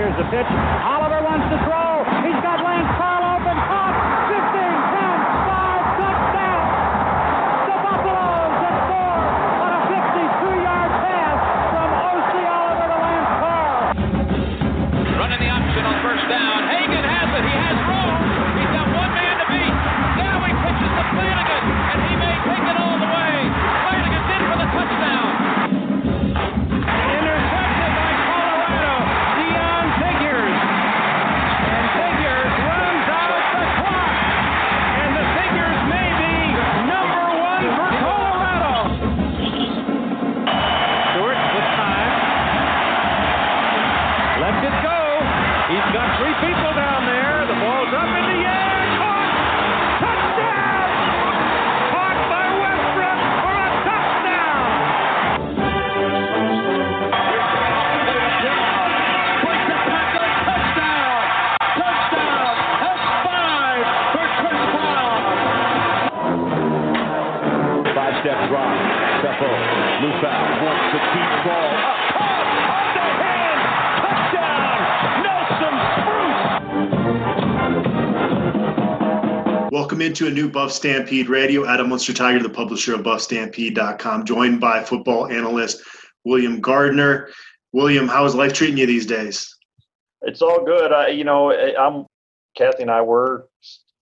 Here's the pitch. Oliver wants to throw. Into a new Buff Stampede Radio. Adam Munsterteiger, the publisher of BuffStampede.com, joined by football analyst William Gardner. William, how is life treating you these days? It's all good. I, you know, I'm Kathy and I were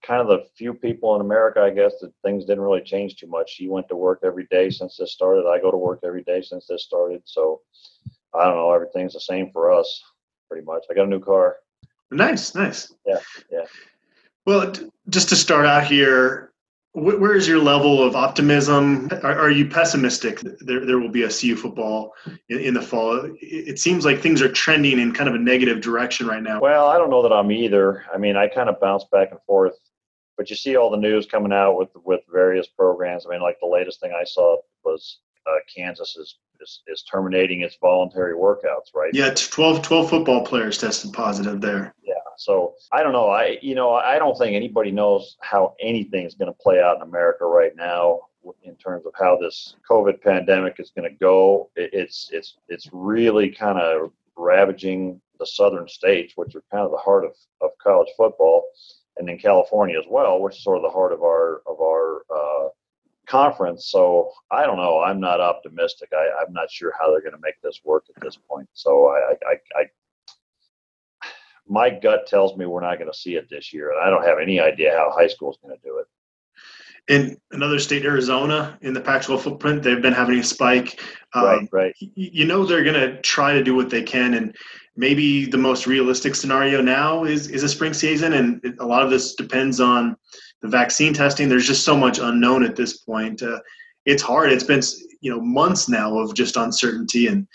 kind of the few people in America, I guess, that things didn't really change too much. She went to work every day since this started. I go to work every day since this started. So I don't know. Everything's the same for us, pretty much. I got a new car. Nice, nice. Yeah, yeah. Well, just to start out here, wh- where is your level of optimism? Are, are you pessimistic that there, there will be a CU football in, in the fall? It, it seems like things are trending in kind of a negative direction right now. Well, I don't know that I'm either. I mean, I kind of bounce back and forth, but you see all the news coming out with with various programs. I mean, like the latest thing I saw was uh, Kansas is, is is terminating its voluntary workouts, right? Yeah, t- 12, 12 football players tested positive there. Yeah. So I don't know. I you know I don't think anybody knows how anything is going to play out in America right now in terms of how this COVID pandemic is going to go. It's it's it's really kind of ravaging the southern states, which are kind of the heart of, of college football, and then California as well, which is sort of the heart of our of our uh, conference. So I don't know. I'm not optimistic. I, I'm not sure how they're going to make this work at this point. So I, I, I my gut tells me we're not going to see it this year, and I don't have any idea how high school is going to do it. In another state, Arizona, in the Pac-12 footprint, they've been having a spike. Um, right, right. you know they're going to try to do what they can and maybe the most realistic scenario now is is a spring season and a lot of this depends on the vaccine testing there's just so much unknown at this point uh, it's hard it's been you know months now of just uncertainty and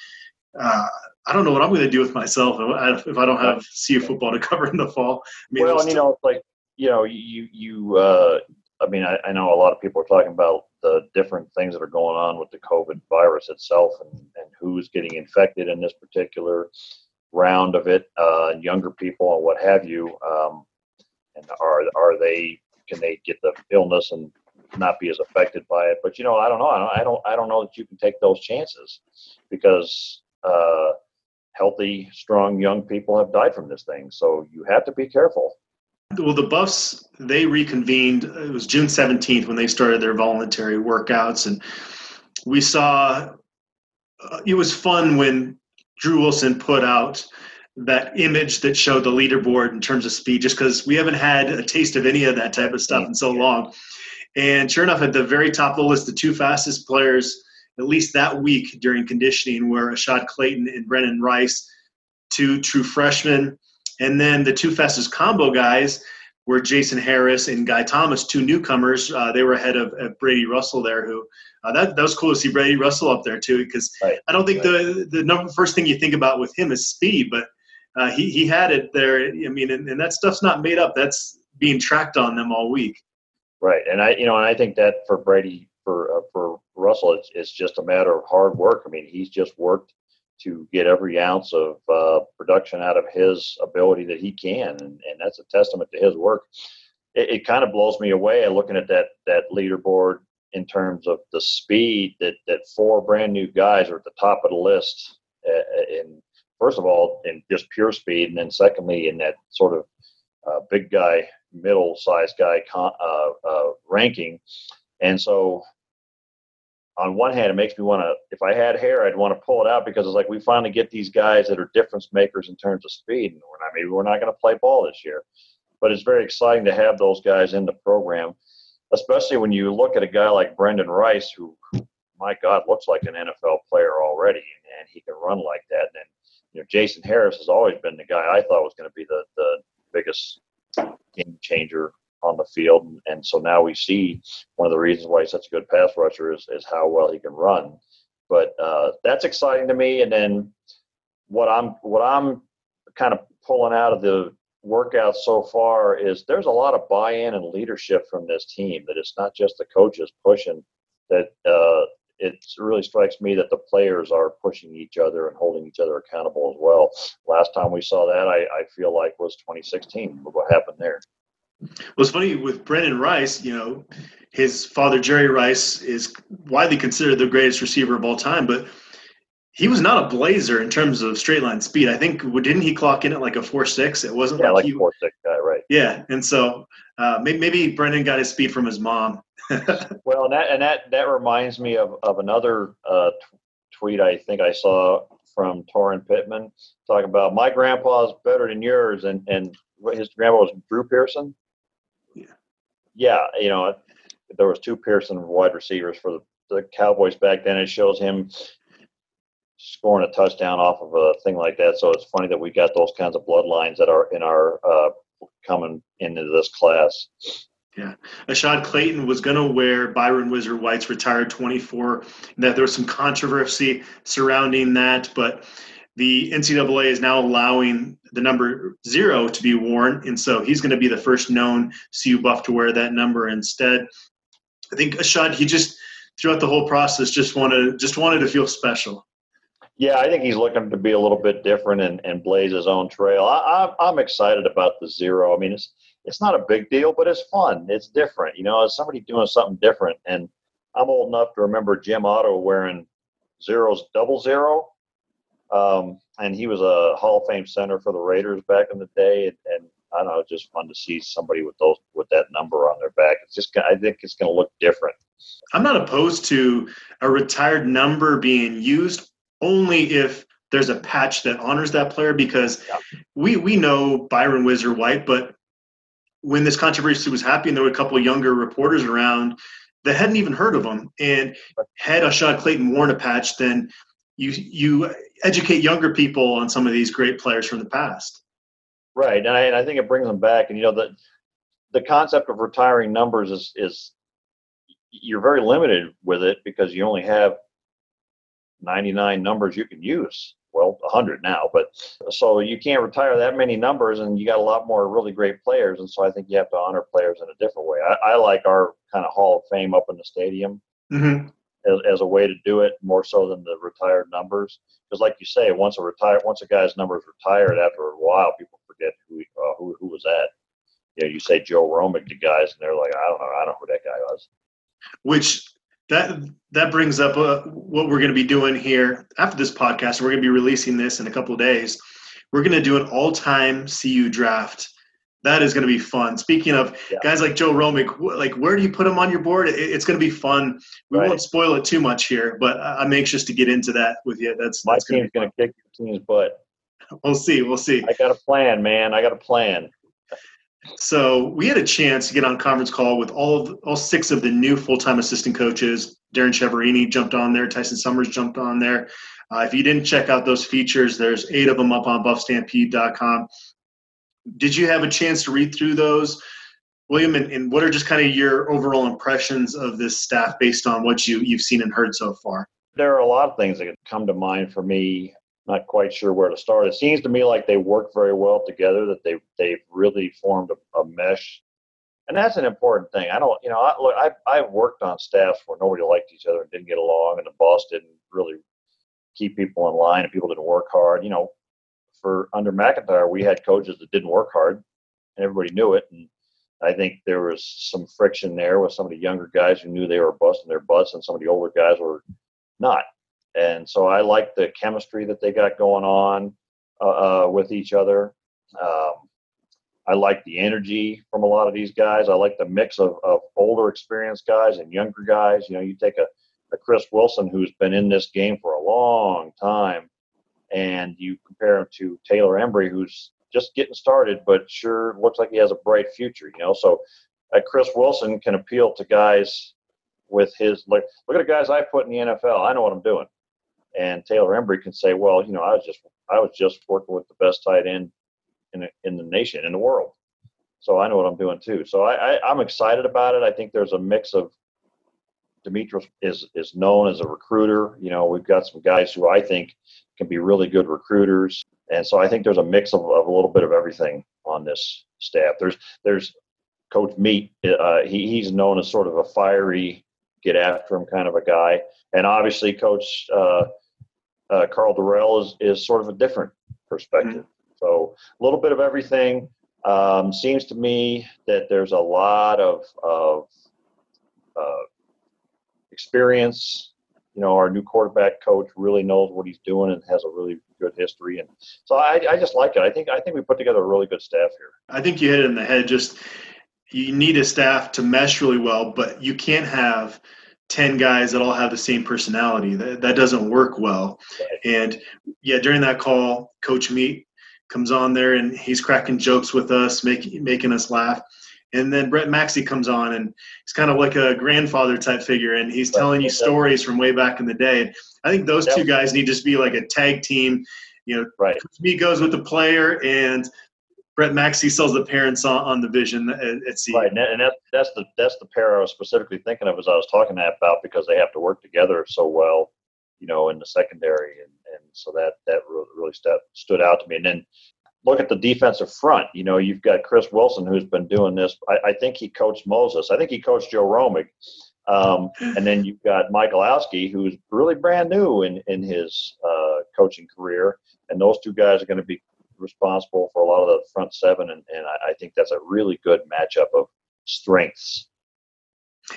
uh, I don't know what I'm going to do with myself if I, don't have CU football to cover in the fall. I mean, well, and you know, it's like you know, you you. Uh, I mean, I, I know a lot of people are talking about the different things that are going on with the COVID virus itself, and, and who's getting infected in this particular round of it, uh, younger people and what have you. Um, and are are they can they get the illness and not be as affected by it? But you know, I don't know. I don't I don't, I don't know that you can take those chances because. Uh, healthy, strong young people have died from this thing. So you have to be careful. Well, the Buffs they reconvened. It was June seventeenth when they started their voluntary workouts, and we saw. Uh, it was fun when Drew Wilson put out that image that showed the leaderboard in terms of speed, just because we haven't had a taste of any of that type of stuff in so long. And sure enough, at the very top of the list, the two fastest players at least that week during conditioning were Ashaad Clayton and Brendan Rice, two true freshmen. And then the two fastest combo guys were Jason Harris and Guy Thomas, two newcomers. Uh, they were ahead of, of, Brady Russell there, who uh, that, that was cool to see Brady Russell up there too, because right. I don't think right. the the number, first thing you think about with him is speed, but uh, he he had it there. I mean, and, and that stuff's not made up. That's being tracked on them all week. Right, and I you know, and I think that for Brady for uh, for Russell, it's, it's just a matter of hard work. I mean, he's just worked to get every ounce of uh, production out of his ability that he can, and, and that's a testament to his work. It, it kind of blows me away looking at that that leaderboard in terms of the speed that that four brand new guys are at the top of the list. And first of all, in just pure speed, and then secondly, in that sort of uh, big guy, middle sized guy uh, uh, ranking. And so, on one hand, it makes me want to, if I had hair, I'd want to pull it out because it's like we finally get these guys that are difference makers in terms of speed. And we're not, maybe we're not going to play ball this year. But it's very exciting to have those guys in the program, especially when you look at a guy like Brendan Rice, who, who my God, looks like an NFL player already, and he can run like that. And you know, Jason Harris has always been the guy I thought was going to be the the biggest game changer on the field, and, so now we see one of the reasons why he's such a good pass rusher is is how well he can run. But uh, that's exciting to me. And then what I'm what I'm kind of pulling out of the workouts so far is there's a lot of buy-in and leadership from this team. That it's not just the coaches pushing. That uh, it really strikes me that the players are pushing each other and holding each other accountable as well. Last time we saw that, I, I feel like was 2016. What happened there? Well, it's funny with Brendan Rice. You know, his father Jerry Rice is widely considered the greatest receiver of all time, but he was not a blazer in terms of straight line speed. I think didn't he clock in at like a four six? It wasn't yeah, like, like he, four six guy, right? Yeah, and so uh, maybe, maybe Brendan got his speed from his mom. well, and that and that that reminds me of of another uh, t- tweet I think I saw from Torin Pittman talking about my grandpa's better than yours, and and his grandpa was Drew Pearson. Yeah. You know, there was two Pearson wide receivers for the, the Cowboys back then. It shows him scoring a touchdown off of a thing like that. So it's funny that we got those kinds of bloodlines that are in our uh, coming into this class. Yeah. Ashaad Clayton was going to wear Byron Whizzer White's retired 24. That there was some controversy surrounding that, but the NCAA is now allowing the number zero to be worn, and so he's going to be the first known CU Buff to wear that number instead. I think Ashaad, he just throughout the whole process just wanted just wanted to feel special. Yeah, I think he's looking to be a little bit different and, and blaze his own trail. I, I, I'm excited about the zero. I mean, it's it's not a big deal, but it's fun. It's different. You know, as somebody doing something different. And I'm old enough to remember Jim Otto wearing zeros double zero. Um, and he was a Hall of Fame center for the Raiders back in the day. And, and I don't know, it's just fun to see somebody with those with that number on their back. It's just I think it's going to look different. I'm not opposed to a retired number being used only if there's a patch that honors that player because yeah. we we know Byron Whizzer White, but when this controversy was happening, there were a couple of younger reporters around that hadn't even heard of him. And had Ashaad Clayton worn a patch, then you you educate younger people on some of these great players from the past. Right, and I, and I think it brings them back. And you know the the concept of retiring numbers is is you're very limited with it because you only have 99 numbers you can use well 100 now but so you can't retire that many numbers and you got a lot more really great players and so i think you have to honor players in a different way i, I like our kind of hall of fame up in the stadium mm-hmm. As, as a way to do it more so than the retired numbers because like you say once a retire once a guy's number is retired after a while people forget who uh, who, who was that you know you say joe romig to guys and they're like i don't know i don't know who that guy was which that that brings up uh, what we're going to be doing here after this podcast. We're going to be releasing this in a couple days. We're going to do an all-time CU draft. That is going to be fun. Speaking of yeah. guys like Joe Romig, like where do you put him on your board? it's going to be fun. We right. won't spoil it too much here, but I'm anxious to get into that with you. That's my that's team's going to kick your team's butt. We'll see. We'll see. I got a plan, man. I got a plan. So we had a chance to get on conference call with all of all six of the new full-time assistant coaches. Darrin Chiaverini jumped on there. Tyson Summers jumped on there. Uh, if you didn't check out those features, there's eight of them up on buffstampede.com. Did you have a chance to read through those, William? And, and what are just kind of your overall impressions of this staff based on what you you've seen and heard so far? There are a lot of things that come to mind for me not quite sure where to start. It seems to me like they work very well together. That they they've really formed a, a mesh, and that's an important thing. I don't, you know, I, look, I I've worked on staffs where nobody liked each other and didn't get along, and the boss didn't really keep people in line, and people didn't work hard. You know, for under MacIntyre, we had coaches that didn't work hard, and everybody knew it. And I think there was some friction there with some of the younger guys who knew they were busting their butts, and some of the older guys were not. And so I like the chemistry that they got going on. uh, uh, with each other. Um, I like the energy from a lot of these guys. I like the mix of, of older experienced guys and younger guys. You know, you take a, a Chris Wilson who's been in this game for a long time, and you compare him to Taylor Embree, who's just getting started, but sure looks like he has a bright future. You know, so uh, Chris Wilson can appeal to guys with his like, look at the guys I put in the NFL. I know what I'm doing. And Taylor Embree can say, well, you know, I was just I was just working with the best tight end in, in the nation, in the world. So I know what I'm doing too. So I, I, am excited about it. I think there's a mix of Demetrius is is known as a recruiter. You know, we've got some guys who I think can be really good recruiters, and so I think there's a mix of, of a little bit of everything on this staff. There's there's Coach Meat. Uh, he, he's known as sort of a fiery, get after him kind of a guy, and obviously Coach uh, uh, Karl Dorrell is is sort of a different perspective. Mm-hmm. So a little bit of everything. Um, seems to me that there's a lot of, of uh, experience. You know, our new quarterback coach really knows what he's doing and has a really good history, and so I, I just like it. I think I think we put together a really good staff here. I think you hit it in the head. Just you need a staff to mesh really well, but you can't have 10 guys that all have the same personality. That, that doesn't work well. And yeah, during that call, Coach Meat comes on there and he's cracking jokes with us, making making us laugh. And then Brett Maxie comes on and he's kind of like a grandfather type figure and he's telling you stories from way back in the day. I think those two guys need to just be like a tag team. You know, right. Me goes with the player and Brett Maxie sells the parents on, on the vision uh, at, at Right, and, that, that's the that's the pair I was specifically thinking of as I was talking about because they have to work together so well, you know, in the secondary and and so that that really, really stood out to me. And then look at the defensive front. You know, you've got Chris Wilson who's been doing this. I, I think he coached Moses. I think he coached Joe Romig. Um, and then you've got Mike Olowski, who's really brand new in in his uh, coaching career. And those two guys are going to be responsible for a lot of the front seven. And, and I, I think that's a really good matchup of strengths.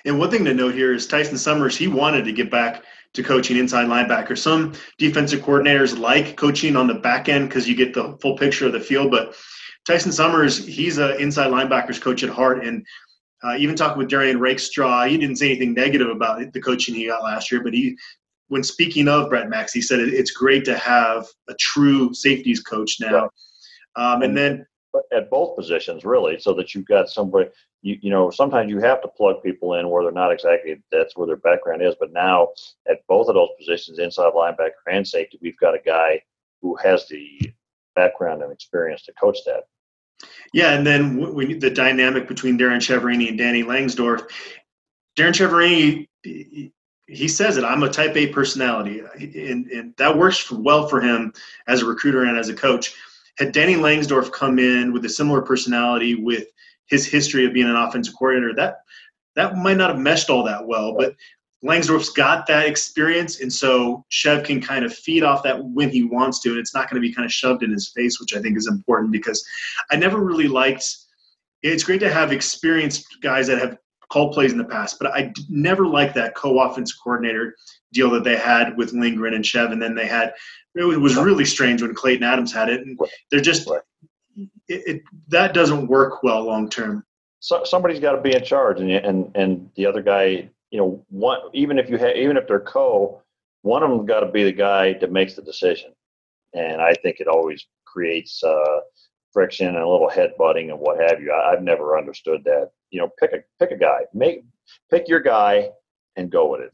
And one thing to note here is Tyson Summers. He wanted to get back to coaching inside linebacker. Some defensive coordinators like coaching on the back end because you get the full picture of the field. But Tyson Summers, he's an inside linebackers coach at heart. And uh, even talking with Derrion Rakestraw, he didn't say anything negative about the coaching he got last year. But he, when speaking of Brett Max, he said it's great to have a true safeties coach now. Um, and then at both positions, really, so that you've got somebody you, you know, sometimes you have to plug people in where they're not exactly that's where their background is. But now at both of those positions, inside linebacker and safety, we've got a guy who has the background and experience to coach that. Yeah, and then we, the dynamic between Darrin Chiaverini and Danny Langsdorf. Darrin Chiaverini, he says it. I'm a Type A personality, and, and that works well for him as a recruiter and as a coach. Had Danny Langsdorf come in with a similar personality with his history of being an offensive coordinator, that that might not have meshed all that well. But Langsdorf's got that experience, and so Chev can kind of feed off that when he wants to, and it's not going to be kind of shoved in his face, which I think is important because I never really liked. It's great to have experienced guys that have called plays in the past, but I never liked that co-offense coordinator deal that they had with Lindgren and Chev, and then they had. It was really strange when Klayton Adams had it, and they're just it, it, that doesn't work well long term. So somebody's got to be in charge, and and and the other guy, you know, one even if you have even if they're co, one of them got to be the guy that makes the decision, and I think it always creates uh, friction and a little headbutting and what have you. I, I've never understood that. You know, pick a pick a guy, make pick your guy, and go with it.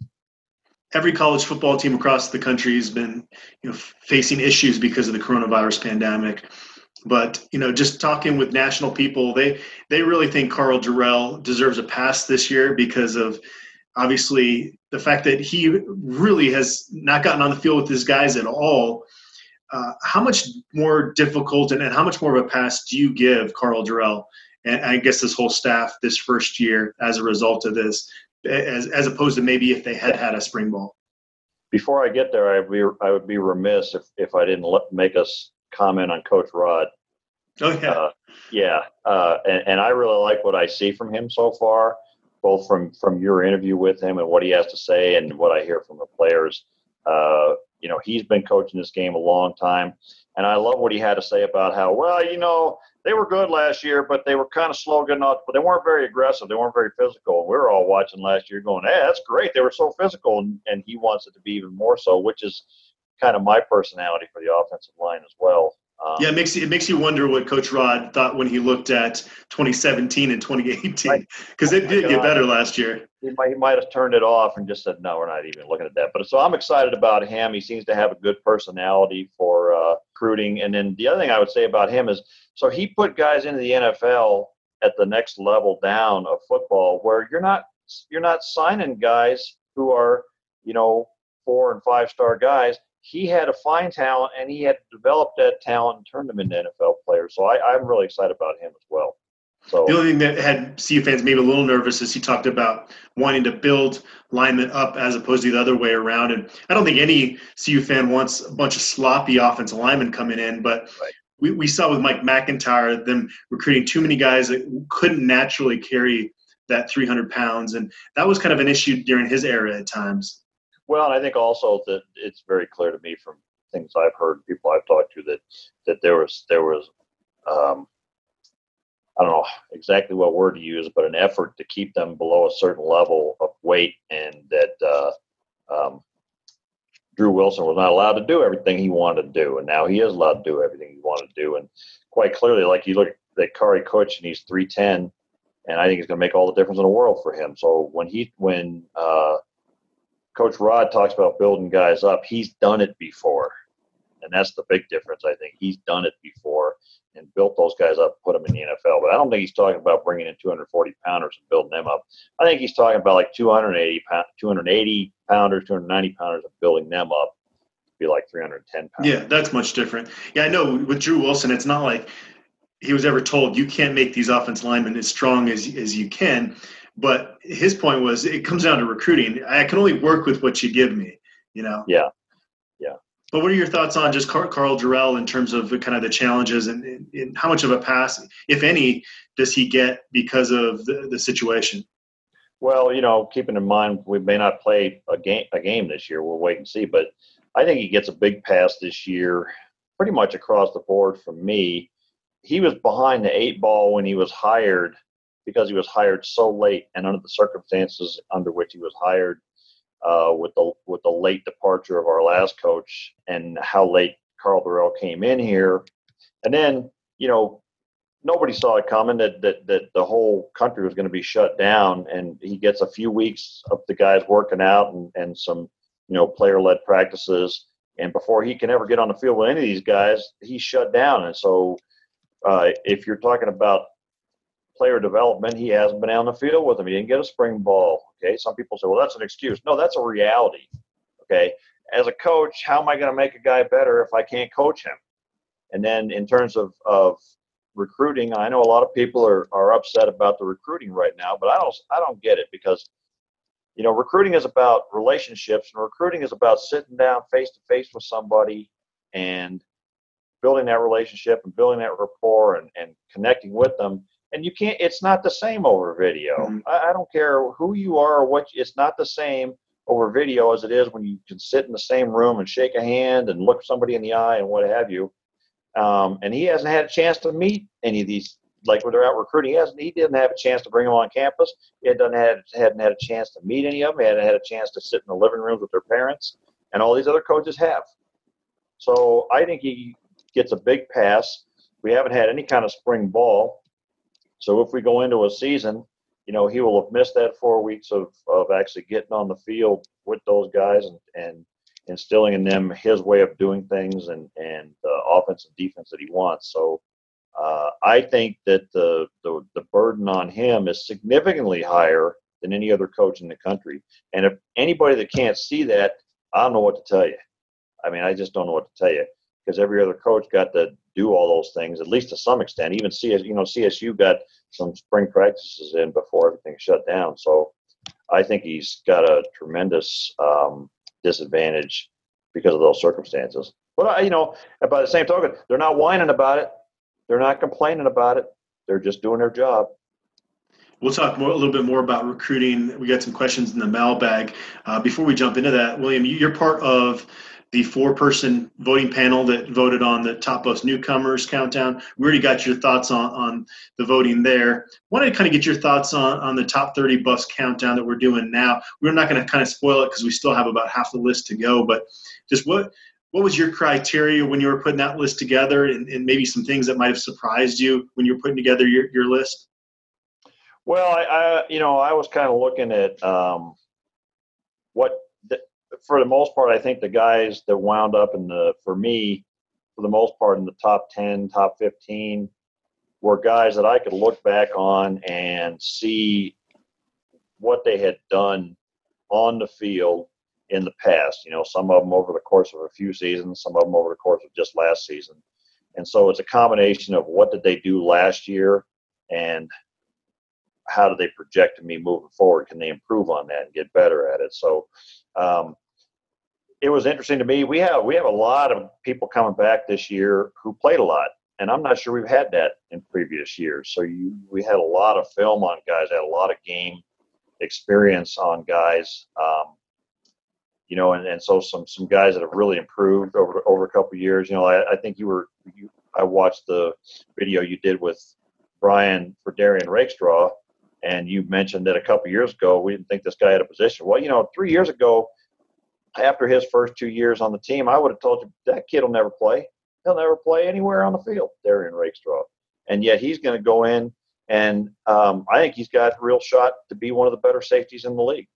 Every college football team across the country has been you know facing issues because of the coronavirus pandemic. But you know, just talking with national people, they they really think Karl Dorrell deserves a pass this year because of obviously the fact that he really has not gotten on the field with his guys at all. Uh, how much more difficult and, and how much more of a pass do you give Karl Dorrell and I guess this whole staff this first year as a result of this, as as opposed to maybe if they had had a spring ball? Before I get there, I'd be I would be remiss if, if I didn't let, make us comment on Coach Rod. Oh yeah, uh, yeah, uh, and, and I really like what I see from him so far, both from from your interview with him and what he has to say, and what I hear from the players. Uh, you know, he's been coaching this game a long time. And I love what he had to say about how, well, you know, they were good last year, but they were kind of slow getting up, but they weren't very aggressive. They weren't very physical. And we were all watching last year going, hey, that's great. They were so physical. And, and he wants it to be even more so, which is kind of my personality for the offensive line as well. Um, yeah, it makes you, it makes you wonder what Coach Rod thought when he looked at 2017 and 2018 because it did get better last year. He might, he might have turned it off and just said, "No, we're not even looking at that." But so I'm excited about him. He seems to have a good personality for uh, recruiting. And then the other thing I would say about him is, so he put guys into the NFL at the next level down of football, where you're not you're not signing guys who are you know four and five star guys he had to find talent and he had to develop that talent and turn them into NFL players. So I, am really excited about him as well. So the only thing that had CU fans maybe a little nervous is he talked about wanting to build linemen up as opposed to the other way around. And I don't think any CU fan wants a bunch of sloppy offensive linemen coming in, but right. we, we saw with Mike MacIntyre them recruiting too many guys that couldn't naturally carry that 300 pounds. And that was kind of an issue during his era at times. Well, and I think also that it's very clear to me from things I've heard, people I've talked to, that that there was there was um, I don't know exactly what word to use, but an effort to keep them below a certain level of weight, and that uh, um, Drew Wilson was not allowed to do everything he wanted to do, and now he is allowed to do everything he wanted to do, and quite clearly, like you look at Kary Kutsch, and he's three ten, and I think it's going to make all the difference in the world for him. So when he when uh, Coach Rod talks about building guys up. He's done it before. And that's the big difference, I think. He's done it before and built those guys up, put them in the NFL. But I don't think he's talking about bringing in 240 pounders and building them up. I think he's talking about like 280, pound, 280 pounders, 290 pounders and building them up to be like 310 pounds. Yeah, that's much different. Yeah, I know with Drew Wilson, it's not like he was ever told you can't make these offense linemen as strong as, as you can. But his point was it comes down to recruiting. I can only work with what you give me, you know? Yeah. But what are your thoughts on just Karl Dorrell in terms of kind of the challenges and, and, and, how much of a pass, if any, does he get because of the, the situation? Well, you know, keeping in mind we may not play a game a game this year. We'll wait and see. But I think he gets a big pass this year, pretty much across the board from me. He was behind the eight ball when he was hired because he was hired so late and under the circumstances under which he was hired uh, with the with the late departure of our last coach and how late Karl Dorrell came in here, and then you know nobody saw it coming that that that the whole country was going to be shut down, and he gets a few weeks of the guys working out and and some you know player led practices, and before he can ever get on the field with any of these guys, he's shut down, and so. Uh, if you're talking about player development, he hasn't been on the field with him. He didn't get a spring ball. Okay. Some people say, well, that's an excuse. No, that's a reality. Okay. As a coach, how am I going to make a guy better if I can't coach him? And then in terms of, of recruiting, I know a lot of people are, are upset about the recruiting right now, but I don't I don't get it because you know recruiting is about relationships and recruiting is about sitting down face to face with somebody and building that relationship and building that rapport and, and connecting with them and you can't it's not the same over video. Mm-hmm. I, I, don't care who you are or what it's not the same over video as it is when you can sit in the same room and shake a hand and look somebody in the eye and what have you. Um, and he hasn't had a chance to meet any of these like when they're out recruiting he hasn't he didn't have a chance to bring them on campus. He hadn't had hadn't had a chance to meet any of them. He hadn't had a chance to sit in the living rooms with their parents and all these other coaches have. So i think he gets a big pass. We haven't had any kind of spring ball so if we go into a season, you know, he will have missed that four weeks of, of actually getting on the field with those guys and, and instilling in them his way of doing things and, and the offense and defense that he wants. So uh, I think that the, the, the burden on him is significantly higher than any other coach in the country. And if anybody that can't see that, I don't know what to tell you. I mean, I just don't know what to tell you because every other coach got to do all those things, at least to some extent. Even CS, you know, CSU got some spring practices in before everything shut down. So I think he's got a tremendous um, disadvantage because of those circumstances. But uh, you know, by the same token, they're not whining about it. They're not complaining about it. They're just doing their job. We'll talk more, a little bit more about recruiting. We got some questions in the mailbag. Uh, before we jump into that, William, you're part of the four-person voting panel that voted on the top most newcomers countdown. We already got your thoughts on, on the voting there. Wanted to kind of get your thoughts on, on the top 30 Buffs countdown that we're doing now. We're not going to kind of spoil it because we still have about half the list to go, but just what what was your criteria when you were putting that list together and, and maybe some things that might have surprised you when you were putting together your, your list? Well, I, I you know I was kind of looking at um, what for the most part I think the guys that wound up in the for me for the most part in the top ten, top fifteen were guys that I could look back on and see what they had done on the field in the past. You know, some of them over the course of a few seasons, some of them over the course of just last season. And so it's a combination of what did they do last year and how do they project me moving forward? Can they improve on that and get better at it? So um, it was interesting to me. We have we have a lot of people coming back this year who played a lot, and I'm not sure we've had that in previous years. So you we had a lot of film on guys, had a lot of game experience on guys. Um, you know, and, and so some some guys that have really improved over over a couple years. You know, I, I think you were you, I watched the video you did with Brian for Derrion Rakestraw, and you mentioned that a couple years ago we didn't think this guy had a position. Well, you know, three years ago, after his first two years on the team, I would have told you that kid will never play. He'll never play anywhere on the field, Derrion Rakestraw. And yet he's going to go in, and um, I think he's got a real shot to be one of the better safeties in the league.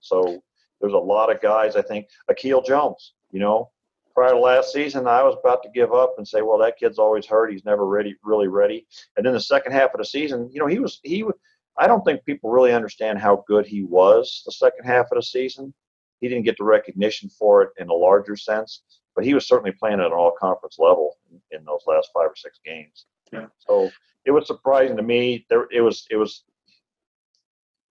So there's a lot of guys. I think Akeel Jones. You know, prior to last season, I was about to give up and say, well, that kid's always hurt. He's never ready, really ready. And then the second half of the season, you know, he was he. I don't think people really understand how good he was the second half of the season. He didn't get the recognition for it in a larger sense, but he was certainly playing at an all conference level in, in those last five or six games. Yeah. So it was surprising to me. There, it was it was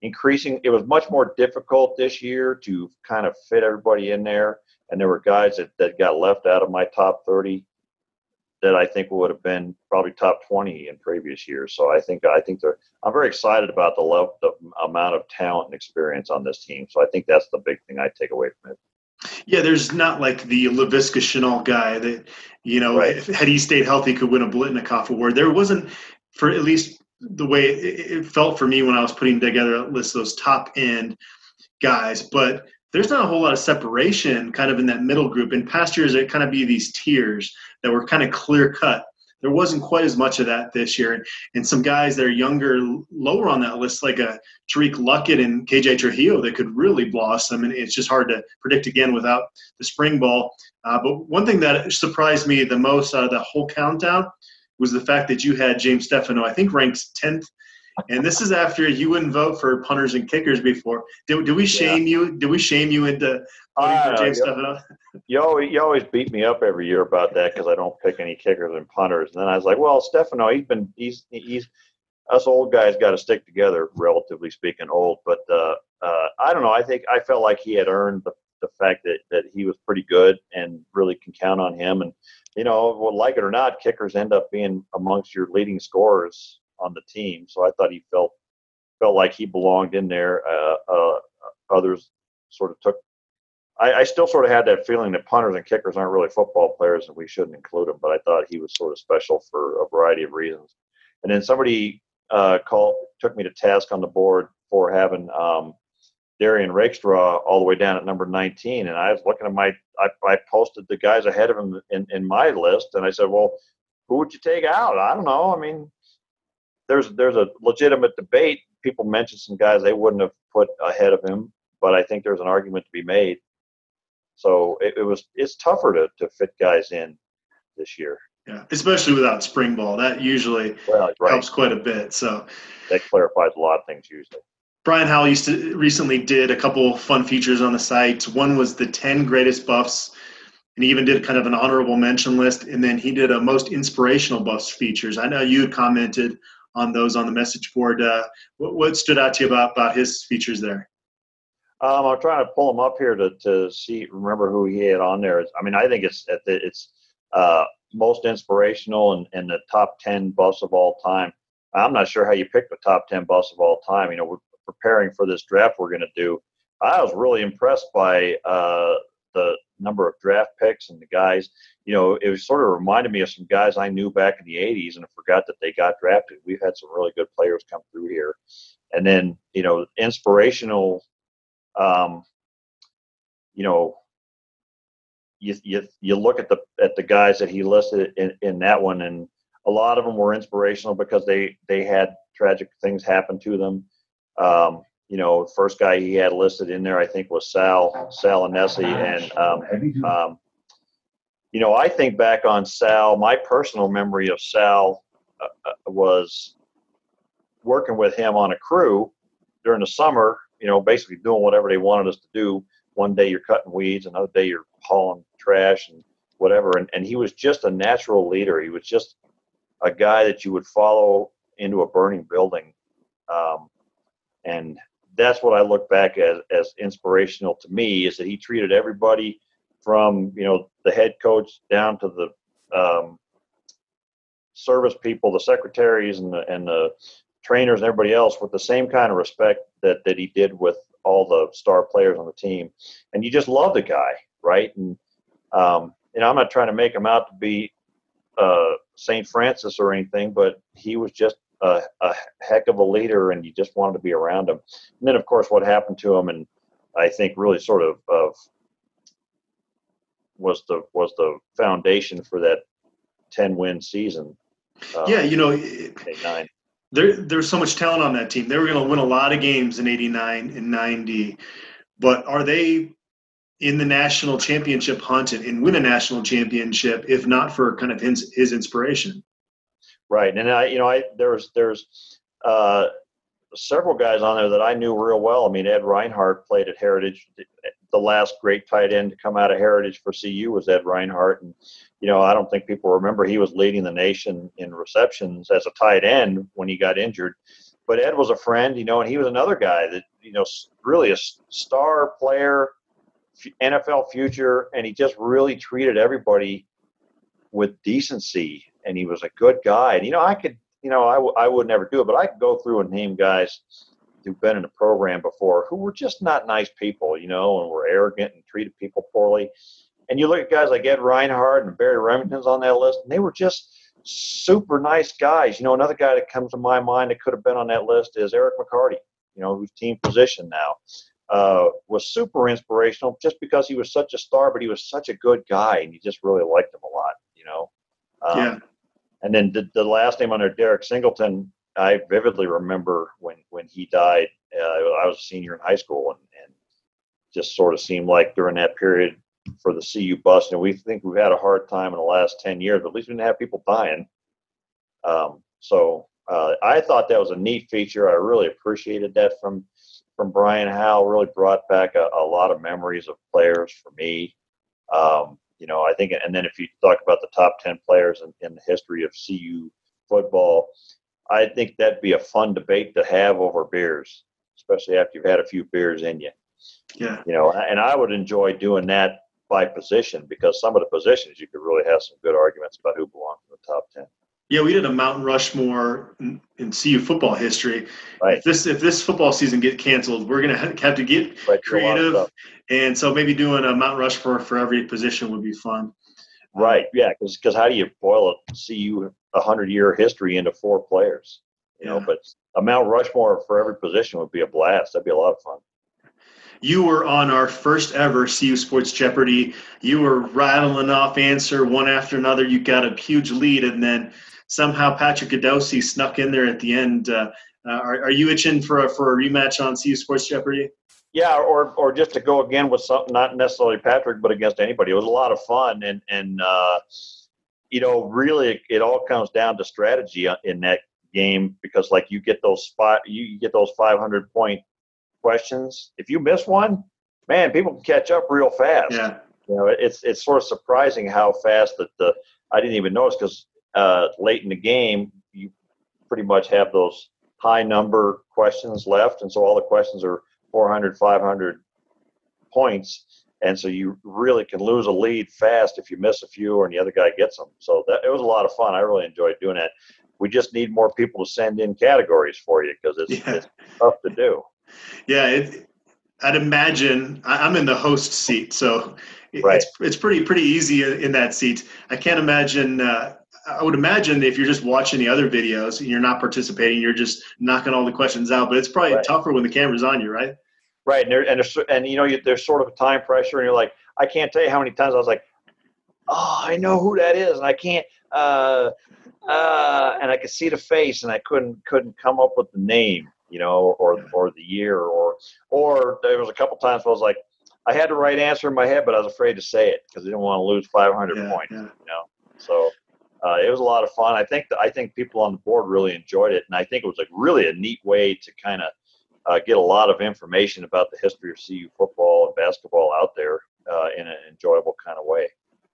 increasing. It was much more difficult this year to kind of fit everybody in there, and there were guys that, that got left out of my top thirty that I think would have been probably top 20 in previous years. So I think I think they're I'm very excited about the level, the amount of talent and experience on this team. So I think that's the big thing I take away from it. Yeah, there's not like the Laviska Shenault guy that you know right. if, had he stayed healthy could win a Biletnikoff award. There wasn't for at least the way it, it felt for me when I was putting together a list of those top end guys, but there's not a whole lot of separation kind of in that middle group. In past years, it kind of be these tiers that were kind of clear cut. There wasn't quite as much of that this year. And, and some guys that are younger, lower on that list, like a Tariq Luckett and KJ Trujillo, that could really blossom. And it's just hard to predict again without the spring ball. Uh, but one thing that surprised me the most out of the whole countdown was the fact that you had James Stefanou, I think ranked 10th and this is after you wouldn't vote for punters and kickers before. Did, did we shame yeah. you? Did we shame you into voting for James you, Stefanou? You always, you always beat me up every year about that because I don't pick any kickers and punters. And then I was like, well, Stefanou, he's been he's he's us old guys got to stick together, relatively speaking, old. But uh, uh, I don't know. I think I felt like he had earned the the fact that that he was pretty good and really can count on him. And you know, well, like it or not, kickers end up being amongst your leading scorers on the team. So I thought he felt felt like he belonged in there. Uh, uh, others sort of took. I, I, still sort of had that feeling that punters and kickers aren't really football players, and we shouldn't include them. But I thought he was sort of special for a variety of reasons. And then somebody uh, called took me to task on the board for having um, Derrion Rakestraw all the way down at number 19. And I was looking at my, I, I posted the guys ahead of him in, in my list, and I said, well, who would you take out? I don't know. I mean, there's there's a legitimate debate. People mention some guys they wouldn't have put ahead of him, but I think there's an argument to be made. So it, it was it's tougher to, to fit guys in this year. Yeah, especially without spring ball. That usually well, right. helps quite a bit. So that clarifies a lot of things usually. Brian Howell used to recently did a couple fun features on the site. One was the 10 greatest buffs, and he even did kind of an honorable mention list. And then he did a most inspirational buffs features. I know you had commented on those on the message board. Uh, what, what, stood out to you about, about his features there? Um, I'm trying to pull him up here to, to see, remember who he had on there. I mean, I think it's it's uh, most inspirational and, and the top 10 buffs of all time. I'm not sure how you picked the top 10 buffs of all time. You know, we're preparing for this draft we're going to do. I was really impressed by uh, the number of draft picks and the guys, you know, it was sort of reminded me of some guys I knew back in the 80s and I forgot that they got drafted. We've had some really good players come through here. And then, you know, inspirational, um, you know, you, you, you look at the at the guys that he listed in, in that one and a lot of them were inspirational because they they had tragic things happen to them um, you know, first guy he had listed in there, I think, was Sal Sal Aunese, and um, um, you know, I think back on Sal. My personal memory of Sal uh, uh, was working with him on a crew during the summer. You know, basically doing whatever they wanted us to do. One day you're cutting weeds, another day you're hauling trash and whatever. And, and he was just a natural leader. He was just a guy that you would follow into a burning building. Um, and that's what I look back as as inspirational to me is that he treated everybody from you know the head coach down to the um, service people, the secretaries and the and the trainers and everybody else with the same kind of respect that that he did with all the star players on the team, and you just love the guy, right? And um, you know, I'm not trying to make him out to be uh, Saint Francis or anything, but he was just a, a, heck of a leader, and you just wanted to be around him. And then, of course, what happened to him, and I think really sort of, of was the was the foundation for that ten win season. Um, yeah, you know, nine. There, there's so much talent on that team. They were going to win a lot of games in '89 and '90, but are they in the national championship hunt and, and win a national championship if not for kind of his, his inspiration? Right, and I, you know, I there's there's uh, several guys on there that I knew real well. I mean, Ed Reinhardt played at Heritage. The last great tight end to come out of Heritage for CU was Ed Reinhardt, and you know, I don't think people remember he was leading the nation in receptions as a tight end when he got injured. But Ed was a friend, you know, and he was another guy that you know really a star player, NFL future, and he just really treated everybody with decency and he was a good guy. And you know, I could, you know, I, w- I would never do it, but I could go through and name guys who've been in the program before who were just not nice people, you know, and were arrogant and treated people poorly. And you look at guys like Ed Reinhardt and Barry Remington's on that list, and they were just super nice guys. You know, another guy that comes to my mind that could have been on that list is Eric McCarty, you know, who's team position now. Uh, was super inspirational just because he was such a star, but he was such a good guy, and you just really liked him a lot, you know. Um, yeah. And then the, the last name under Derek Singleton, I vividly remember when when he died. Uh, I was a senior in high school, and, and just sort of seemed like during that period for the CU Buffs, and we think we've had a hard time in the last ten years, but at least we didn't have people dying. Um, so uh, I thought that was a neat feature. I really appreciated that from from Brian Howell. Really brought back a, a lot of memories of players for me. Um, you know, I think, and then if you talk about the top 10 players in, in the history of CU football, I think that'd be a fun debate to have over beers, especially after you've had a few beers in you. Yeah. You know, and I would enjoy doing that by position because some of the positions you could really have some good arguments about who belongs in the top 10. Yeah, we did a Mount Rushmore in, in CU football history. Right. If this if this football season get canceled, we're gonna have to get right, creative, and so maybe doing a Mount Rushmore for every position would be fun. Right. Yeah. Because how do you boil a CU a hundred year history into four players? You yeah. know, but a Mount Rushmore for every position would be a blast. That'd be a lot of fun. You were on our first ever CU Sports Jeopardy. You were rattling off answer one after another. You got a huge lead, and then somehow Patrick Goudowski snuck in there at the end. Uh, uh, are, are, you itching for a, for a rematch on CU Sports Jeopardy? Yeah, or or just to go again with something not necessarily Patrick, but against anybody. It was a lot of fun, and and uh, you know, really, it, all comes down to strategy in that game because, like, you get those spot, you get those 500 point questions. If you miss one, man, people can catch up real fast. Yeah. You know, it's it's sort of surprising how fast that the I didn't even notice because uh, late in the game, you pretty much have those high number questions left. And so all the questions are 400, 500 points. And so you really can lose a lead fast if you miss a few and the other guy gets them. So that, it was a lot of fun. I really enjoyed doing that. We just need more people to send in categories for you because it's, yeah. it's tough to do. Yeah, it, I'd imagine I'm in the host seat, so Right. it's it's pretty pretty easy in, in that seat. I can't imagine. Uh, I would imagine if you're just watching the other videos and you're not participating, you're just knocking all the questions out. But it's probably Right. tougher when the camera's on you, right? Right, and there, and there's, and you know, you, there's sort of a time pressure, and you're like, I can't tell you how many times I was like, oh, I know who that is, and I can't, uh, uh, and I could see the face, and I couldn't couldn't come up with the name, you know, or or the year, or or there was a couple times where I was like, I had the right answer in my head, but I was afraid to say it because I didn't want to lose 500 Yeah, points, yeah. you know. So uh, it was a lot of fun. I think I think people on the board really enjoyed it, and I think it was like really a neat way to kind of uh, get a lot of information about the history of CU football and basketball out there uh, in an enjoyable kind of way.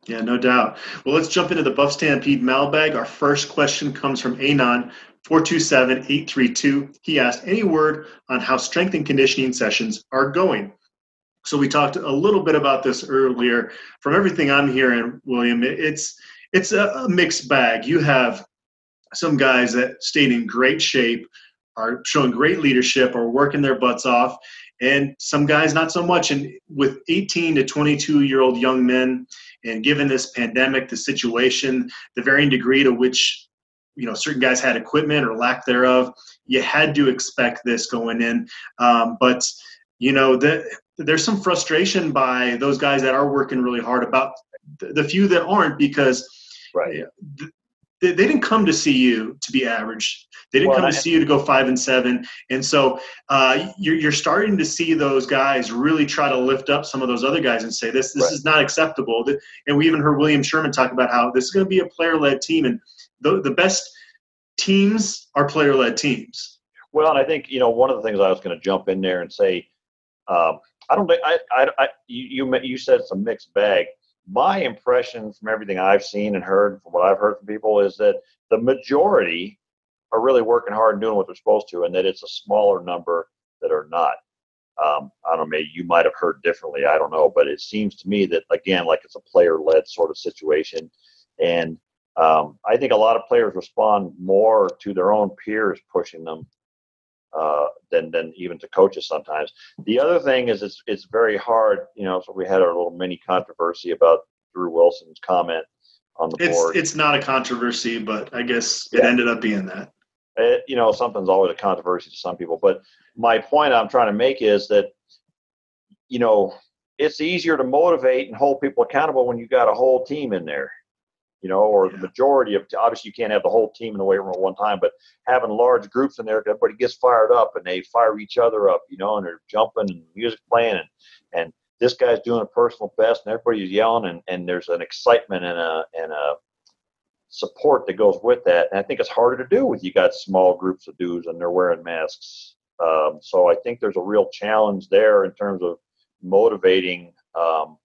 Yeah, no doubt. Well, let's jump into the Buff Stampede mailbag. Our first question comes from Anon. 427-832. He asked, any word on how strength and conditioning sessions are going? So we talked a little bit about this earlier. From everything I'm hearing, William, it's it's a, mixed bag. You have some guys that stayed in great shape, are showing great leadership, are working their butts off, and some guys not so much. And with 18 to 22 year old young men, and given this pandemic, the situation, the varying degree to which you know certain guys had equipment or lack thereof, you had to expect this going in. Um, but you know the, there's some frustration by those guys that are working really hard about the, the few that aren't because Right. they, they didn't come to see you to be average. They didn't Well, come to see you to go five and seven. And so uh, you're, you're starting to see those guys really try to lift up some of those other guys and say this this Right. is not acceptable. And we even heard William Sherman talk about how this is going to be a player led team, and the the best teams are player led teams. Well, and I think you know one of the things I was going to jump in there and say, um, I don't think I, I, I you you you said it's a mixed bag. My impression from everything I've seen and heard, from what I've heard from people, is that the majority are really working hard and doing what they're supposed to, and that it's a smaller number that are not. Um, I don't know, maybe you might have heard differently. I don't know, but it seems to me that again, like it's a player-led sort of situation, and um, I think a lot of players respond more to their own peers pushing them uh, than than even to coaches sometimes. The other thing is it's it's very hard. You know, so we had our little mini controversy about Drew Wilson's comment on the It's board. it's not a controversy, but I guess it Yeah. ended up being that. it, you know, something's always a controversy to some people. But my point I'm trying to make is that, you know, it's easier to motivate and hold people accountable when you got a whole team in there, you know, or the majority of. Obviously, you can't have the whole team in the weight room at one time, but having large groups in there, everybody gets fired up and they fire each other up, you know, and they're jumping and music playing and and this guy's doing a personal best and everybody's yelling and, and there's an excitement and a and a support that goes with that. And I think it's harder to do with you got small groups of dudes and they're wearing masks. Um, so I think there's a real challenge there in terms of motivating um,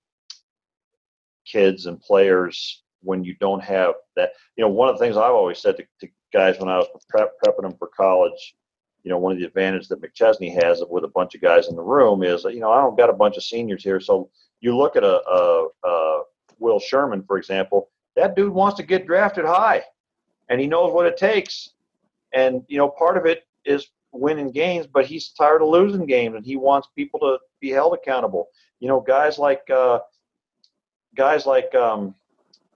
kids and players when you don't have that. You know, one of the things I've always said to, to guys when I was prep, prepping them for college, you know, one of the advantages that McChesney has with a bunch of guys in the room is, you know, I don't got a bunch of seniors here. So you look at a, a, a Will Sherman, for example, that dude wants to get drafted high and he knows what it takes. And, you know, part of it is winning games, but he's tired of losing games and he wants people to be held accountable. You know, guys like, uh, guys like, um,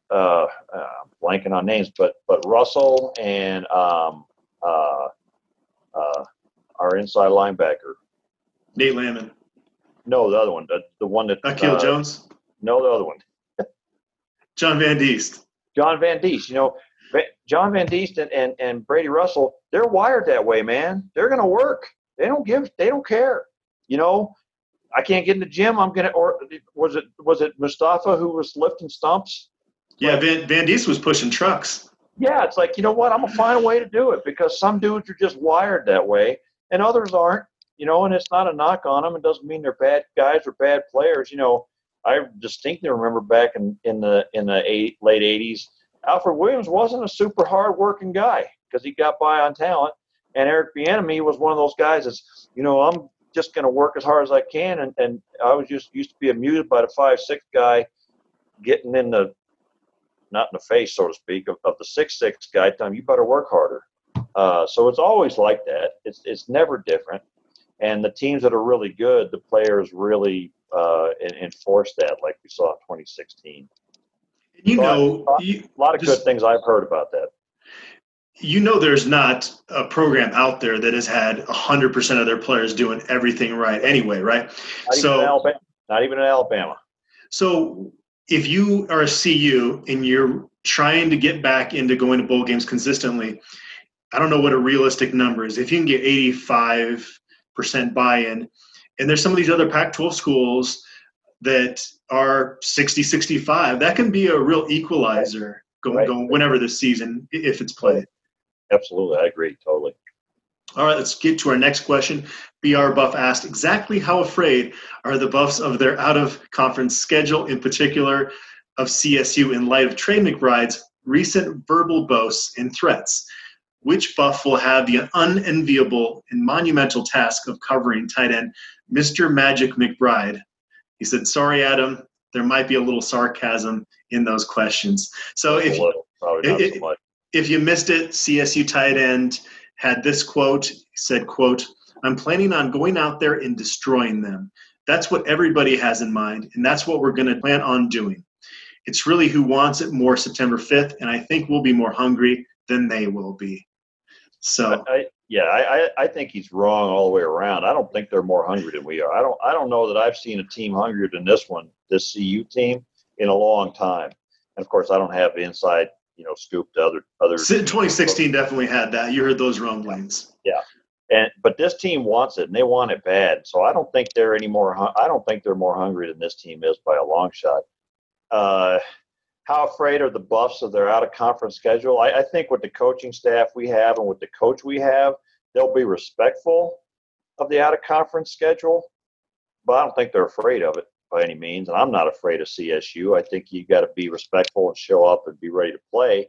uh, uh, blanking on names, but, but Russell and, um, uh, uh, our inside linebacker. Nate Landman, No, the other one, the, the one that, Akil uh, Jones, no, the other one. John Van Diest. John Van Diest. You know, John Van Diest and, and, and Brady Russell, they're wired that way, man. They're going to work. They don't give, they don't care. You know, I can't get in the gym. I'm going to, or was it, was it Mustafa who was lifting stumps? Yeah, Van, Van Diest was pushing trucks. Yeah, it's like, you know what? I'm going to find a way to do it because some dudes are just wired that way and others aren't, you know, and it's not a knock on them. It doesn't mean they're bad guys or bad players. You know, I distinctly remember back in, in the, in the eight, late 80s, Alfred Williams wasn't a super hard working guy because he got by on talent. And Eric Bieniemy was one of those guys that's, you know, I'm just going to work as hard as I can. And, and I was just used to be amused by the five, six guy getting in the, not in the face, so to speak, of, of the six, six guy telling you better work harder. Uh, so it's always like that. It's, it's never different. And the teams that are really good, the players really uh, enforce that like we saw in 2016. You So know, I- you, A lot of Just- good things I've heard about that. you know there's not a program out there that has had 100% of their players doing everything right anyway right Not So- even Alabama. Not even in Alabama. so if you are a cu and you're trying to get back into going to bowl games consistently i don't know what a realistic number is if you can get 85% buy-in and there's some of these other pac 12 schools that are 60 65 that can be a real equalizer going, Right. going whenever the season if it's played Absolutely, I agree totally. All right, let's get to our next question. BR Buff asked exactly how afraid are the Buffs of their out of conference schedule, in particular of CSU, in light of Trey McBride's recent verbal boasts and threats? Which Buff will have the unenviable and monumental task of covering tight end Mr. Magic McBride? He said, Sorry, Adam, there might be a little sarcasm in those questions. So if a little, probably so if you missed it, CSU tight end had this quote. Said, quote, I'm planning on going out there and destroying them. That's what everybody has in mind, and that's what we're going to plan on doing. It's really who wants it more September 5th, and I think we'll be more hungry than they will be. So, I, yeah, I, I, I think he's wrong all the way around. I don't think they're more hungry than we are. I don't I don't know that I've seen a team hungrier than this one, this CU team, in a long time. And of course, I don't have inside you know scoop to other other. 2016 definitely had that. You heard those rumblings. Yeah, and but this team wants it, and they want it bad. So I don't think they're any more. I don't think they're more hungry than this team is by a long shot. Uh, how afraid are the Buffs of their out of conference schedule? I, I think with the coaching staff we have and with the coach we have, they'll be respectful of the out of conference schedule, but I don't think they're afraid of it by any means. And I'm not afraid of CSU. I think you got to be respectful and show up and be ready to play.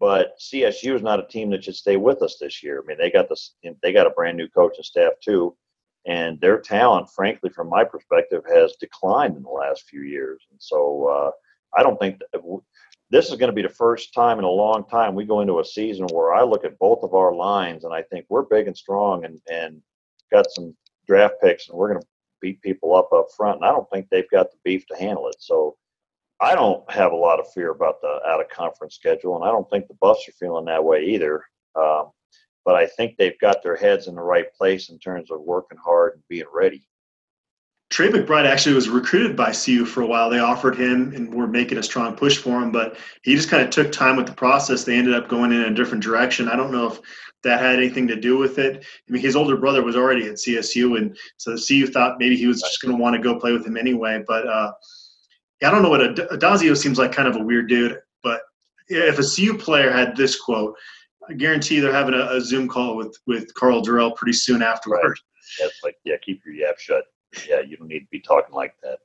But CSU is not a team that should stay with us this year. I mean, they got this. They got a brand new coach and staff too, and their talent, frankly, from my perspective, has declined in the last few years. And so, uh, I don't think that this is going to be the first time in a long time we go into a season where I look at both of our lines and I think we're big and strong and and got some draft picks and we're going to beat people up up front. And I don't think they've got the beef to handle it. So I don't have a lot of fear about the out of conference schedule, and I don't think the Buffs are feeling that way either. Um, but I think they've got their heads in the right place in terms of working hard and being ready. Trey McBride actually was recruited by CU for a while. They offered him and were making a strong push for him, but he just kind of took time with the process. They ended up going in a different direction. I don't know if that had anything to do with it. I mean, his older brother was already at CSU, and so CU thought maybe he was just going to want to go play with him anyway. But uh, I don't know what Ad- Addazio seems like kind of a weird dude. But if a CU player had this quote, I guarantee they're having a, a Zoom call with with Karl Dorrell pretty soon afterward. That's like, yeah, keep your yap shut. Yeah, you don't need to be talking like that.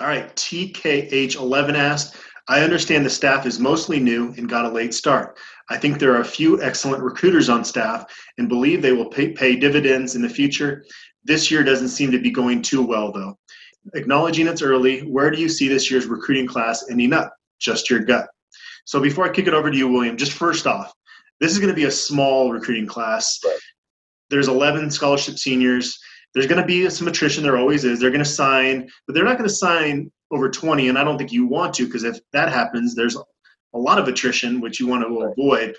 All right, TKH11 asked, I understand the staff is mostly new and got a late start. I think there are a few excellent recruiters on staff and believe they will pay, pay dividends in the future. This year doesn't seem to be going too well, though. Acknowledging it's early, where do you see this year's recruiting class ending up? Just your gut. So before I kick it over to you, William, just first off, this is going to be a small recruiting class. Right. There's 11 scholarship seniors. There's going to be some attrition. There always is. They're going to sign, but they're not going to sign over 20. And I don't think you want to, because if that happens, there's a lot of attrition, which you want to Right. avoid.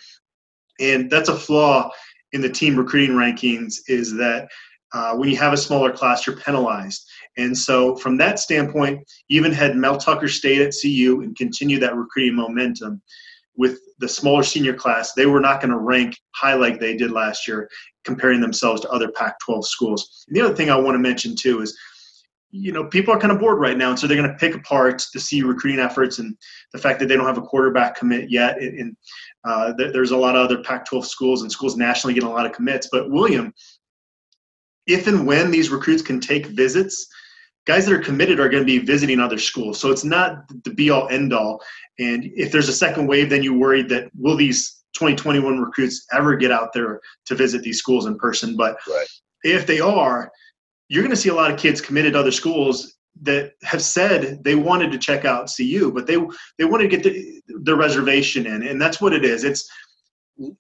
And that's a flaw in the team recruiting rankings is that uh, when you have a smaller class, you're penalized. And so, from that standpoint, even had Mel Tucker stayed at CU and continue that recruiting momentum with the smaller senior class, they were not going to rank high like they did last year, comparing themselves to other Pac 12 schools. And the other thing I want to mention too is, you know, people are kind of bored right now, and so they're going to pick apart the CU recruiting efforts and the fact that they don't have a quarterback commit yet. And, and uh, there's a lot of other Pac 12 schools and schools nationally getting a lot of commits. But, William, if and when these recruits can take visits, guys that are committed are going to be visiting other schools. So it's not the be all end all. And if there's a second wave, then you worried that will these 2021 recruits ever get out there to visit these schools in person? But Right. if they are, you're going to see a lot of kids committed to other schools that have said they wanted to check out CU, but they they want to get the, the reservation in, and that's what it is. It's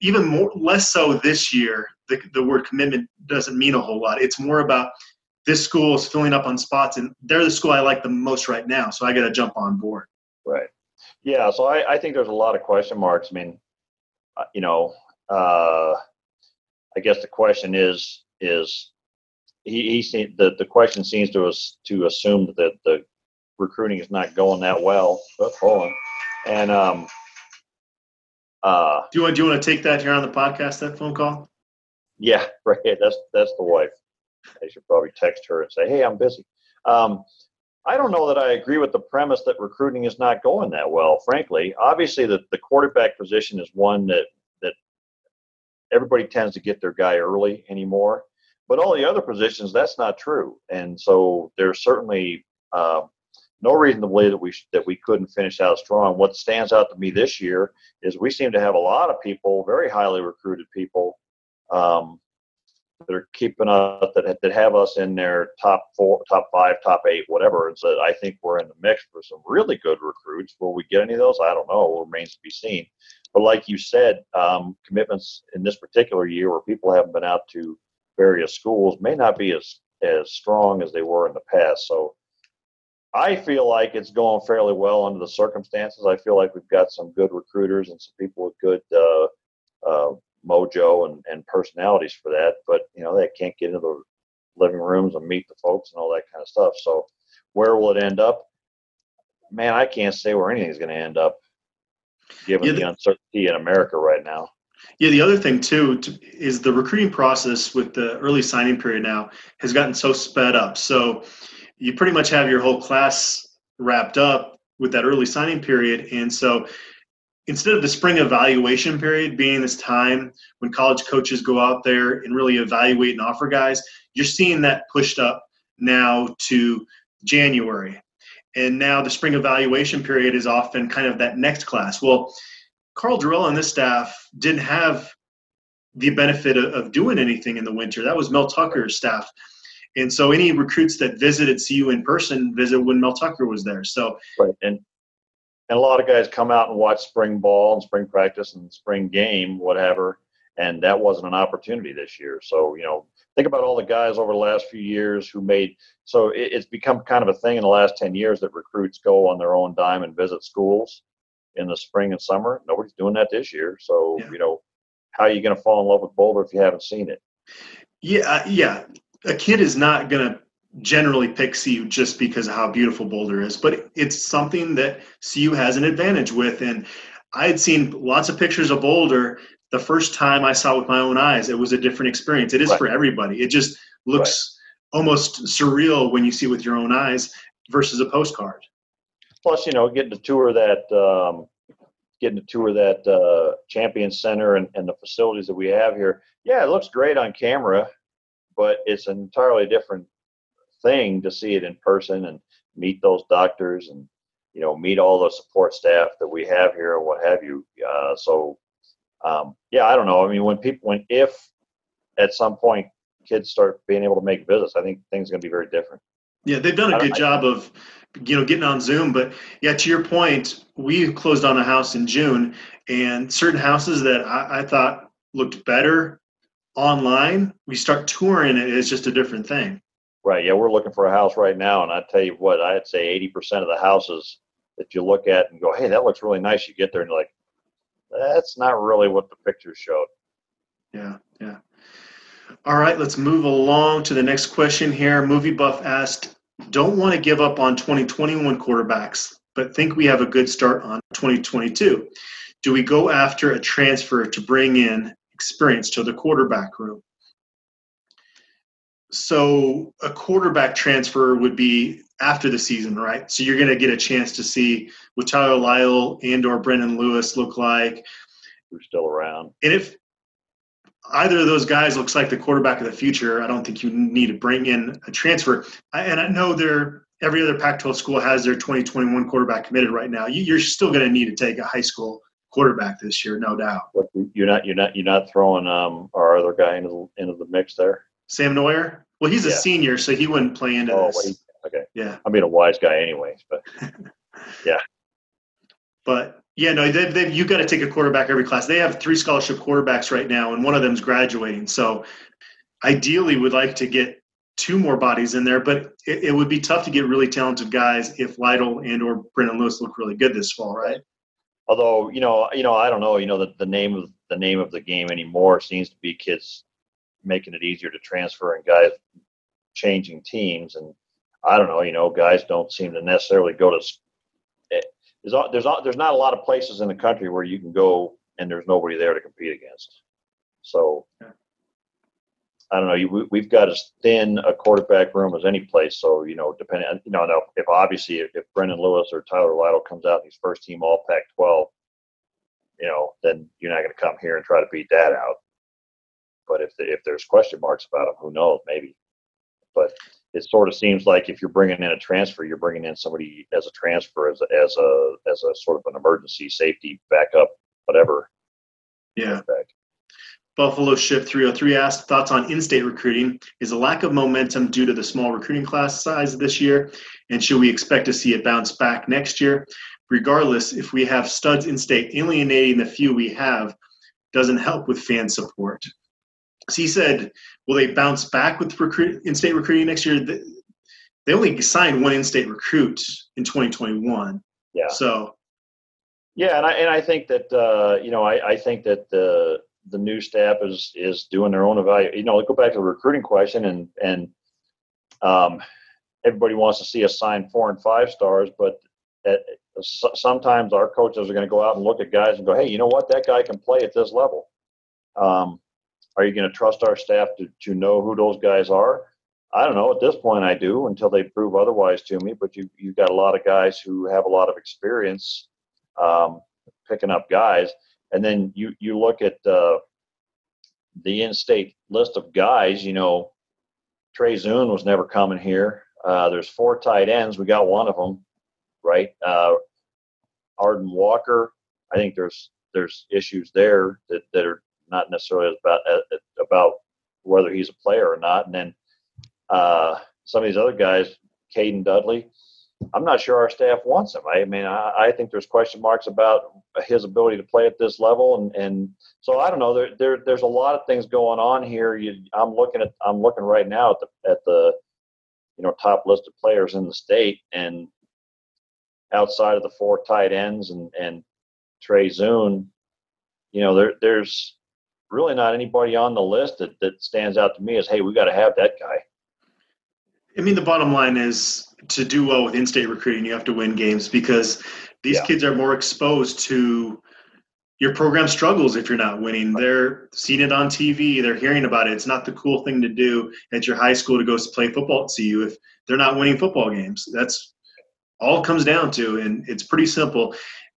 even more less so this year. The, the word commitment doesn't mean a whole lot. It's more about this school is filling up on spots, and they're the school I like the most right now. So I got to jump on board. Right. Yeah. So I, I think there's a lot of question marks. I mean, uh, you know, uh, I guess the question is is he, he the, the question seems to us to assume that the, recruiting is not going that well. Hold on. And um, uh, Do you want do you want to take that here on the podcast? That phone call. yeah, right. That's that's the wife. I should probably text her and say, "Hey, I'm busy." Um, I don't know that I agree with the premise that recruiting is not going that well. Frankly, obviously, the, the quarterback position is one that that everybody tends to get their guy early anymore. But all the other positions, that's not true. And so there's certainly uh, no reason to believe that we sh- that we couldn't finish out strong. What stands out to me this year is we seem to have a lot of people, very highly recruited people, um, that are keeping us that that have us in their top four, top five, top eight, whatever. And so I think we're in the mix for some really good recruits. Will we get any of those? I don't know. It remains to be seen. But like you said, um, commitments in this particular year, where people haven't been out to various schools, may not be as as strong as they were in the past. So I feel like it's going fairly well under the circumstances. I feel like we've got some good recruiters and some people with good uh, uh, mojo and, and personalities for that. But you know, they can't get into the living rooms and meet the folks and all that kind of stuff. So where will it end up? Man, I can't say where anything's going to end up, given Yeah, the the- uncertainty in America right now. Yeah, the other thing too to, is the recruiting process with the early signing period now has gotten so sped up. So you pretty much have your whole class wrapped up with that early signing period, and so instead of the spring evaluation period being this time when college coaches go out there and really evaluate and offer guys, you're seeing that pushed up now to January. And now the spring evaluation period is often kind of that next class. Well, Karl Dorrell and this staff didn't have the benefit of, doing anything in the winter. That was Mel Tucker's staff. And so any recruits that visited CU in person visit when Mel Tucker was there. So Right. And and a lot of guys come out and watch spring ball and spring practice and spring game, whatever. And that wasn't an opportunity this year. So, you know, think about all the guys over the last few years who made so it, it's become kind of a thing in the last 10 years that recruits go on their own dime and visit schools in the spring and summer. Nobody's doing that this year. So, Yeah. you know, how are you going to fall in love with Boulder if you haven't seen it? yeah, uh, yeah, a kid is not going to generally pick CU just because of how beautiful Boulder is, but it's something that CU has an advantage with. And I had seen lots of pictures of Boulder. The first time I saw it with my own eyes, it was a different experience. It is Right. for everybody. It just looks almost surreal when you see it with your own eyes versus a postcard. plus you know getting to tour that um, getting to tour that uh, champion center and, and the facilities that we have here yeah it looks great on camera but it's an entirely different thing to see it in person and meet those doctors and you know meet all the support staff that we have here and what have you uh, so um, yeah i don't know i mean when people when if at some point kids start being able to make visits i think things are going to be very different Yeah, they've done a good job of, you know, getting on Zoom. But yeah, to your point, we closed on a house in June, and certain houses that I, I thought looked better online, we start touring it. It's just a different thing. Right. Yeah, we're looking for a house right now, and I tell you what, I'd say eighty percent of the houses that you look at and go, "Hey, that looks really nice." You get there and you're like, "That's not really what the pictures showed." Yeah, yeah. All right, let's move along to the next question here. Movie Buff asked, "Don't want to give up on 2021 quarterbacks, but think we have a good start on 2022. Do we go after a transfer to bring in experience to the quarterback room?" So, a quarterback transfer would be after the season, right? So you're going to get a chance to see what Tyler Lytle and or Brendan Lewis look like, Who's still around? and if either of those guys looks like the quarterback of the future, I don't think you need to bring in a transfer. I, and I know there every other Pac-12 school has their 2021 quarterback committed right now. You, you're still going to need to take a high school quarterback this year, no doubt. You're not you're not you're not throwing um our other guy into the into the mix there. Sam Noyer. Well, he's a Yeah. senior, so he wouldn't play into Oh, this. wait. Okay. Yeah, I'm being a wise guy, anyways. But yeah. but yeah, no, they've, they've, you got to take a quarterback every class. They have three scholarship quarterbacks right now, and one of them's graduating. So, ideally, would like to get two more bodies in there, but it, it, would be tough to get really talented guys if Lytle and or Brendan Lewis look really good this fall, right? Although you know, you know, I don't know. You know, the, the name of the name of the game anymore seems to be kids making it easier to transfer and guys changing teams. And I don't know. You know, guys don't seem to necessarily go to. Eh, there's there's there's not a lot of places in the country where you can go and there's nobody there to compete against. So I don't know. We, have got as thin a quarterback room as any place. So you know, depending, you know, if obviously if, if Brendan Lewis or Tyler Lytle comes out and he's first team All Pac-12, you know, then you're not going to come here and try to beat that out. But if the, if there's question marks about him, who knows? Maybe. But it sort of seems like if you're bringing in a transfer, you're bringing in somebody as a transfer as a, as a as a sort of an emergency safety backup, whatever. Yeah. Buffalo Ship 303 asked thoughts on in-state recruiting. Is a lack of momentum due to the small recruiting class size this year, and should we expect to see it bounce back next year? Regardless, if we have studs in-state, alienating the few we have doesn't help with fan support. So he said, will they bounce back with recruit in-state recruiting next year? They only signed one in-state recruit in 2021. Yeah. So. Yeah, and I and I think that uh, you know I, I think that the the new staff is is doing their own evaluation. You know, go back to the recruiting question, and and um, everybody wants to see us sign four and five stars, but at, sometimes our coaches are going to go out and look at guys and go, "Hey, you know what? That guy can play at this level." Um, are you going to trust our staff to to know who those guys are? I don't know. At this point, I do until they prove otherwise to me. But you you've got a lot of guys who have a lot of experience um, picking up guys and then you you look at uh, the in-state list of guys. You know, Trey Zuhn was never coming here. Uh, there's four tight ends. We got one of them, right? Uh, Arden Walker. I think there's there's issues there that, that are not necessarily about uh, about whether he's a player or not. And then uh, some of these other guys, Caden Dudley. I'm not sure our staff wants him. I mean, I, I, think there's question marks about his ability to play at this level, and, and so I don't know. There, there there's a lot of things going on here. You, I'm looking at I'm looking right now at the at the you know top list of players in the state, and outside of the four tight ends and and Trey Zuhn, you know, there there's really not anybody on the list that that stands out to me as hey, we got to have that guy. I mean, the bottom line is to do well with in-state recruiting, you have to win games because these yeah. kids are more exposed to your program struggles if you're not winning. They're seeing it on TV, they're hearing about it. It's not the cool thing to do at your high school to go play football at CU if they're not winning football games. That's all it comes down to, and it's pretty simple.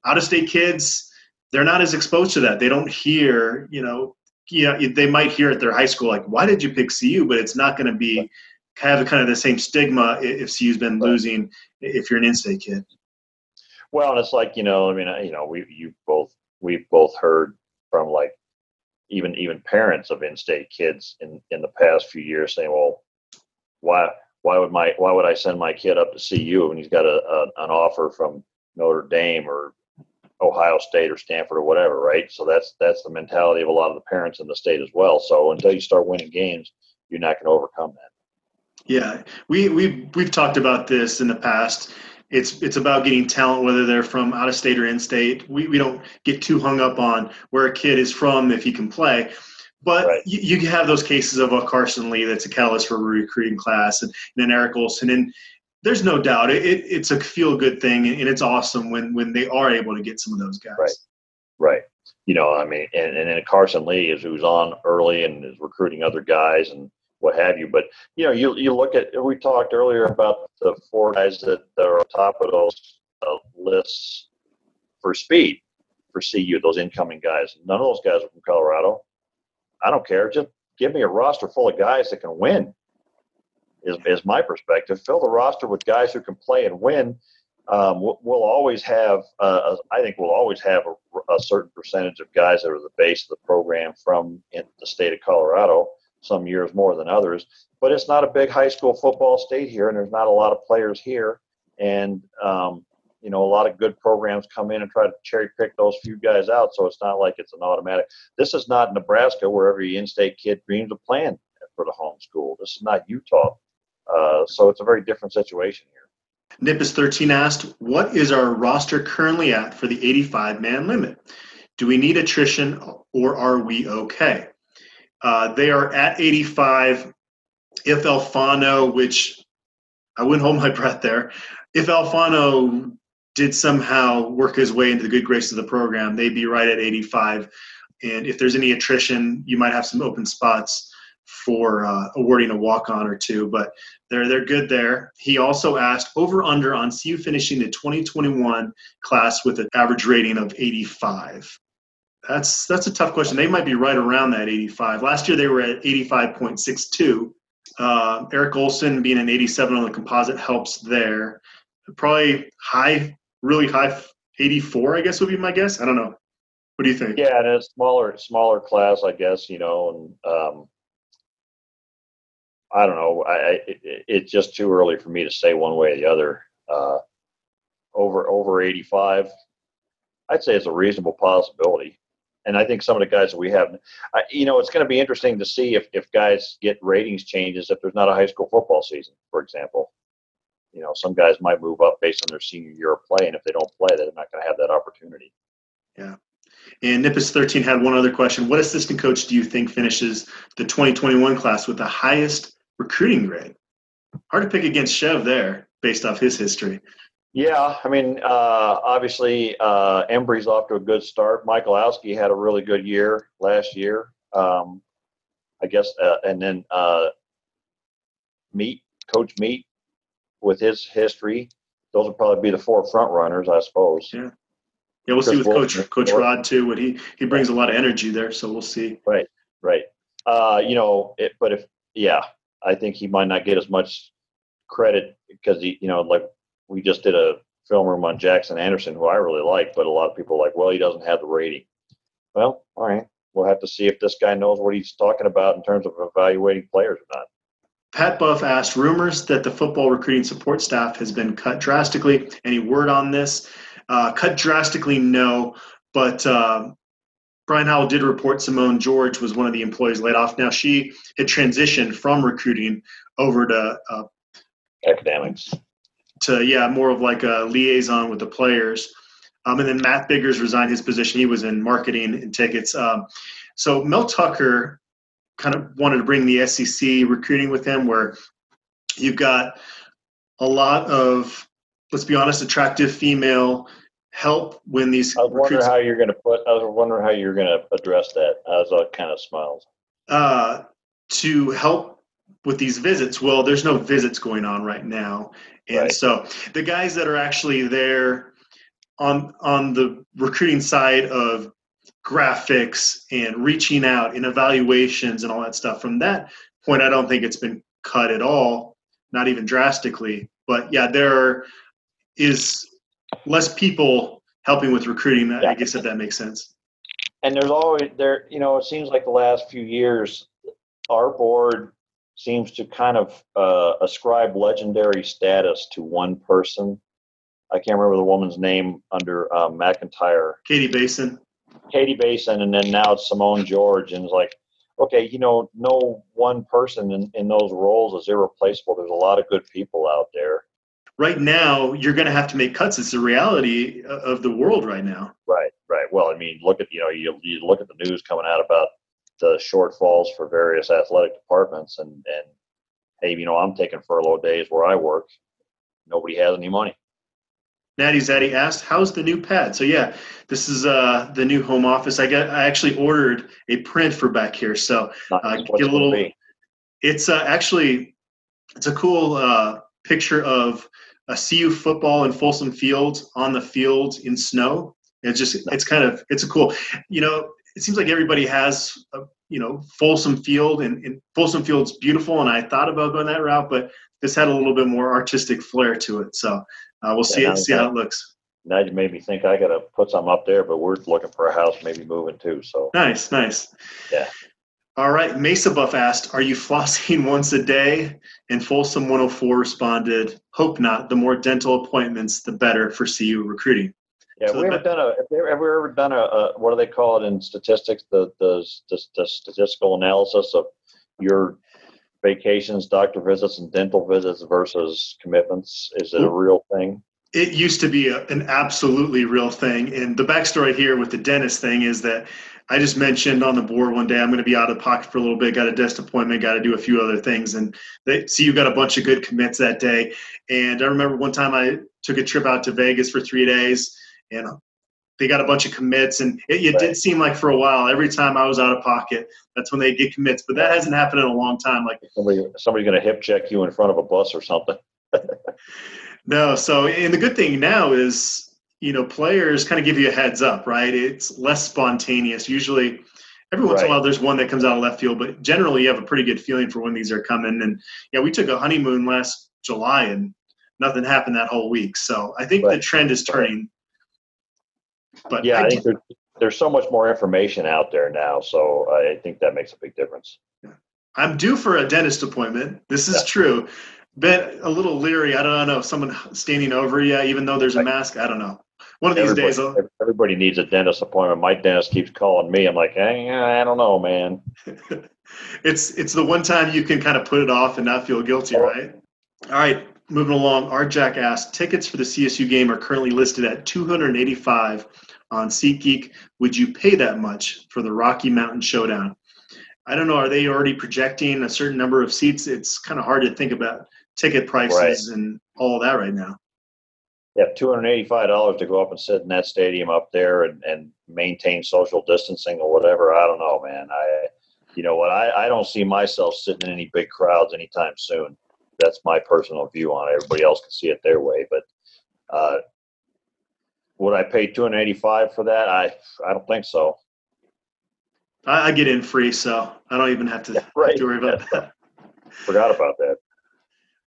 Out-of-state kids, they're not as exposed to that. They don't hear, you know, yeah, they might hear at their high school like, "Why did you pick CU?" But it's not going to be have kind of the same stigma if CU's been losing if you're an in-state kid. Well, and it's like you know, I mean, you know, we you both we've both heard from like even even parents of in-state kids in in the past few years saying, well, why why would my why would I send my kid up to CU when he's got a, a an offer from Notre Dame or Ohio State or Stanford or whatever, right? So that's that's the mentality of a lot of the parents in the state as well. So until you start winning games, you're not going to overcome that. Yeah, we we we've talked about this in the past. It's it's about getting talent, whether they're from out of state or in state. We we don't get too hung up on where a kid is from if he can play. But right. you, you, have those cases of a Carson Lee that's a catalyst for a recruiting class, and, and an Eric Olson, and there's no doubt it, it, it's a feel good thing, and it's awesome when when they are able to get some of those guys. Right, right. You know, I mean, and, and then Carson Lee is who's on early and is recruiting other guys, and what have you. But you know, you you look at we talked earlier about the four guys that, that are top of those uh, lists for speed for CU, those incoming guys. None of those guys are from Colorado. I don't care. Just give me a roster full of guys that can win. Is, is my perspective. Fill the roster with guys who can play and win. Um, we'll, always have, uh, I think we'll always have a, a, certain percentage of guys that are the base of the program from in the state of Colorado some years more than others. But it's not a big high school football state here, and there's not a lot of players here. And um, you know, a lot of good programs come in and try to cherry pick those few guys out. So it's not like it's an automatic. This is not Nebraska, where every in-state kid dreams of playing for the home school. This is not Utah, Uh, so it's a very different situation here. Nippus 13 asked, What is our roster currently at for the 85 man limit? Do we need attrition or are we okay? Uh, they are at 85. If Alfano, which I wouldn't hold my breath there, if Alfano did somehow work his way into the good graces of the program, they'd be right at 85. And if there's any attrition, you might have some open spots for uh, awarding a walk on or two, but they're they're good there. He also asked over under on CU finishing the 2021 class with an average rating of 85. That's that's a tough question. They might be right around that 85. Last year they were at 85.62. Uh, Eric Olson being an 87 on the composite helps there. Probably high, really high 84, I guess would be my guess. I don't know. What do you think? Yeah, and a smaller smaller class, I guess. You know, and um, I don't know. I, it, it's just too early for me to say one way or the other. Uh, over over 85, I'd say it's a reasonable possibility. And I think some of the guys that we have, I, you know, it's going to be interesting to see if, if guys get ratings changes if there's not a high school football season, for example. You know, some guys might move up based on their senior year of play, and if they don't play, they're not going to have that opportunity. Yeah. And Nippus 13 had one other question. What assistant coach do you think finishes the 2021 class with the highest recruiting grade. Hard to pick against Chev there based off his history. Yeah, I mean, uh, obviously, uh, Embree's off to a good start. Michael Owski had a really good year last year. Um, I guess, uh, and then uh, Meat, Coach Meat, with his history, those will probably be the four front runners, I suppose. Yeah. Yeah, we'll Chris see with Wilson, Coach Coach Rod too. What he he brings a lot of energy there, so we'll see. Right, right. Uh, you know, it, but if yeah, I think he might not get as much credit because he, you know, like we just did a film room on Jackson Anderson, who I really like, but a lot of people are like, well, he doesn't have the rating. Well, all right, we'll have to see if this guy knows what he's talking about in terms of evaluating players or not. Pat Buff asked rumors that the football recruiting support staff has been cut drastically. Any word on this? Uh, cut drastically, no. But uh, Brian Howell did report Simone George was one of the employees laid off. Now she had transitioned from recruiting over to uh, academics. To yeah, more of like a liaison with the players. Um, and then Matt Biggers resigned his position. He was in marketing and tickets. Um, so Mel Tucker kind of wanted to bring the SEC recruiting with him, where you've got a lot of, let's be honest, attractive female help when these. I was wondering how you're going to put. I was wondering how you're going to address that. I was all kind of smiles. Uh, to help with these visits. Well, there's no visits going on right now, and right. so the guys that are actually there on on the recruiting side of graphics and reaching out and evaluations and all that stuff. From that point, I don't think it's been cut at all, not even drastically. But yeah, there is less people helping with recruiting. Yeah. I guess if that makes sense. And there's always there, you know, it seems like the last few years, our board seems to kind of uh, ascribe legendary status to one person. I can't remember the woman's name under um, MacIntyre. Katie Basin. Katie Basin, and then now it's Simone George, and it's like, okay, you know, no one person in, in those roles is irreplaceable. There's a lot of good people out there right now you're going to have to make cuts. It's the reality of the world right now. Right, right. Well, I mean, look at you know you, you look at the news coming out about the shortfalls for various athletic departments, and and hey, you know, I'm taking furlough days where I work. Nobody has any money. Natty Zaddy asked, "How's the new pad?" So yeah, this is uh, the new home office. I got I actually ordered a print for back here, so uh, get a little. It's uh, actually it's a cool uh, picture of a CU football in Folsom Field on the field in snow. It's just it's kind of it's a cool. You know, it seems like everybody has a, you know Folsom Field and, and Folsom Field's beautiful, and I thought about going that route, but this had a little bit more artistic flair to it. So uh, we'll yeah, see it, see how it looks. Now you made me think I got to put some up there, but we're looking for a house, maybe moving too. So nice, nice. Yeah. All right. Mesa Buff asked, Are you flossing once a day? And Folsom 104 responded, Hope not. The more dental appointments, the better for CU recruiting. Yeah, so we ever done a, have we ever done a, a, what do they call it in statistics? The, the, the, the statistical analysis of your vacations, doctor visits, and dental visits versus commitments? Is it a real thing? It used to be a, an absolutely real thing. And the backstory here with the dentist thing is that I just mentioned on the board one day I'm going to be out of pocket for a little bit, got a desk appointment, got to do a few other things. And they see you got a bunch of good commits that day. And I remember one time I took a trip out to Vegas for three days and they got a bunch of commits. And it, it right. did seem like for a while, every time I was out of pocket, that's when they get commits. But that hasn't happened in a long time. Like somebody, somebody's going to hip check you in front of a bus or something. no. So, and the good thing now is you know, players kind of give you a heads up, right? It's less spontaneous. Usually, every once right. in a while, there's one that comes out of left field, but generally, you have a pretty good feeling for when these are coming. And yeah, we took a honeymoon last July, and nothing happened that whole week. So I think right. the trend is turning. But yeah, I, I think there's, there's so much more information out there now, so I think that makes a big difference. I'm due for a dentist appointment. This is yeah. true. Been a little leery. I don't know. if Someone standing over you, even though there's a mask. I don't know one of these everybody, days. I'll... Everybody needs a dentist appointment. My dentist keeps calling me. I'm like, hey, I don't know, man. it's it's the one time you can kind of put it off and not feel guilty, right? All right, moving along. Art Jack asked, tickets for the CSU game are currently listed at 285 on SeatGeek. Would you pay that much for the Rocky Mountain Showdown? I don't know. Are they already projecting a certain number of seats? It's kind of hard to think about ticket prices right. and all that right now yeah, two hundred eighty-five dollars to go up and sit in that stadium up there and, and maintain social distancing or whatever. I don't know, man. I, you know what? I, I don't see myself sitting in any big crowds anytime soon. That's my personal view on it. Everybody else can see it their way, but uh, would I pay two hundred eighty-five for that? I I don't think so. I, I get in free, so I don't even have to, yeah, right. have to worry about that. Forgot about that.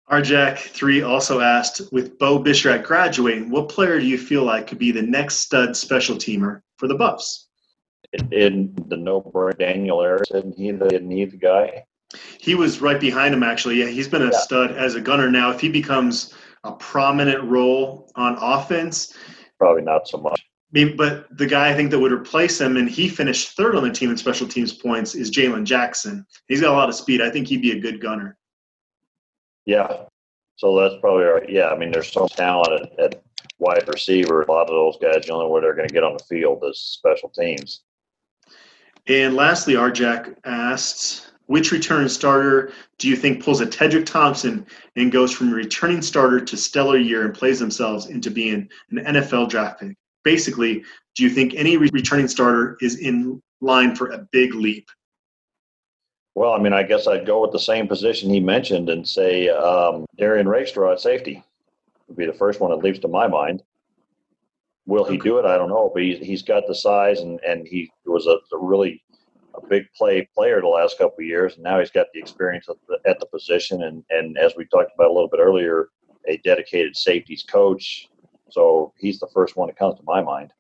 RJack3 also asked, with Bo Bichette graduating, what player do you feel like could be the next stud special teamer for the Buffs? In the no Daniel isn't he the need guy? He was right behind him, actually. Yeah, he's been a yeah. stud as a gunner. Now, if he becomes a prominent role on offense, probably not so much. but the guy I think that would replace him, and he finished third on the team in special teams points, is Jalen Jackson. He's got a lot of speed. I think he'd be a good gunner. Yeah. So that's probably right. Yeah. I mean, there's some talent at, at wide receiver. A lot of those guys, the only way they're going to get on the field is special teams. And lastly, Arjack asks, which return starter do you think pulls a Tedric Thompson and goes from returning starter to stellar year and plays themselves into being an NFL draft pick? Basically, do you think any returning starter is in line for a big leap? Well, I mean, I guess I'd go with the same position he mentioned and say um, Derrion Rakestraw at safety would be the first one that leaps to my mind. Will he do it? I don't know, but he's, he's got the size and, and he was a, a really a big play player the last couple of years, and now he's got the experience at the, at the position. And, and as we talked about a little bit earlier, a dedicated safeties coach. So he's the first one that comes to my mind.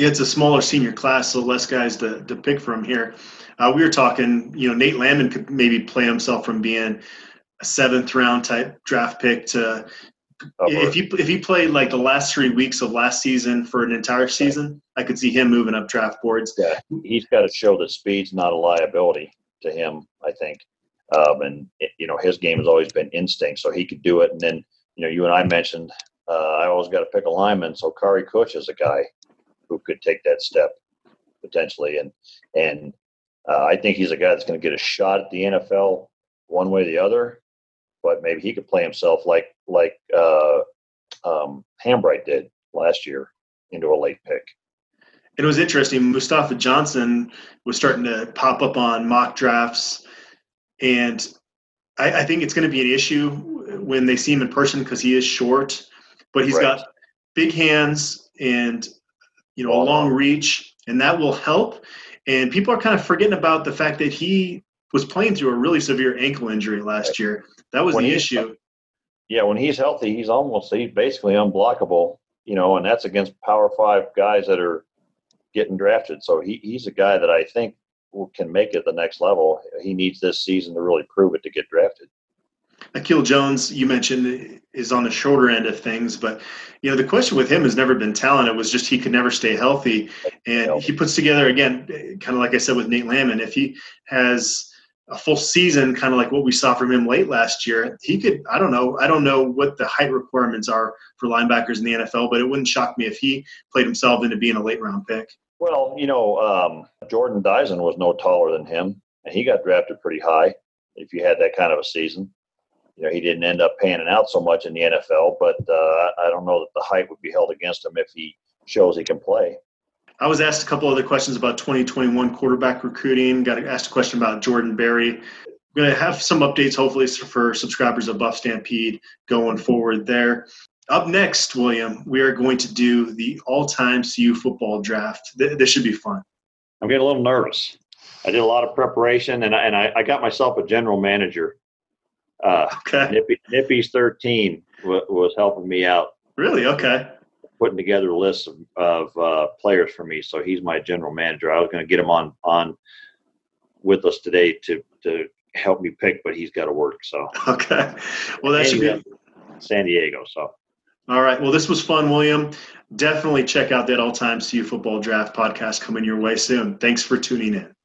Yeah, it's a smaller senior class, so less guys to, to pick from here. Uh, we were talking, you know, Nate Landman could maybe play himself from being a seventh round type draft pick to if he if he played like the last three weeks of last season for an entire season, I could see him moving up draft boards. Yeah, he's got to show that speed's not a liability to him. I think, um, and it, you know his game has always been instinct, so he could do it. And then you know you and I mentioned uh, I always got to pick a lineman, so Kary Kutsch is a guy who could take that step potentially, and and uh, I think he's a guy that's going to get a shot at the NFL one way or the other, but maybe he could play himself like like uh, um, Hambright did last year into a late pick. It was interesting. Mustafa Johnson was starting to pop up on mock drafts, and I, I think it's going to be an issue when they see him in person because he is short, but he's right. got big hands and you know a long reach, and that will help. And people are kind of forgetting about the fact that he was playing through a really severe ankle injury last year. That was when the issue. Yeah, when he's healthy, he's almost he's basically unblockable, you know, and that's against Power Five guys that are getting drafted. So he, he's a guy that I think can make it the next level. He needs this season to really prove it to get drafted. Akil Jones, you mentioned, is on the shorter end of things, but you know the question with him has never been talent. It was just he could never stay healthy, and he puts together again, kind of like I said with Nate Landman. If he has a full season, kind of like what we saw from him late last year, he could. I don't know. I don't know what the height requirements are for linebackers in the NFL, but it wouldn't shock me if he played himself into being a late round pick. Well, you know, um, Jordan Dyson was no taller than him, and he got drafted pretty high. If you had that kind of a season, you know, he didn't end up panning out so much in the NFL, but uh, I don't know that the height would be held against him if he shows he can play. I was asked a couple other questions about 2021 quarterback recruiting. Got asked a question about Jordan Berry. We're going to have some updates, hopefully, for subscribers of Buff Stampede going forward there. Up next, William, we are going to do the all-time CU football draft. This should be fun. I'm getting a little nervous. I did a lot of preparation, and I, and I, I got myself a general manager. Uh, okay. Nippy, Nippy's 13 w- was helping me out. Really? Okay. Putting together lists of, of uh, players for me, so he's my general manager. I was going to get him on on with us today to to help me pick, but he's got to work. So okay. Well, that should be San Diego. So all right. Well, this was fun, William. Definitely check out that all time CU football draft podcast coming your way soon. Thanks for tuning in.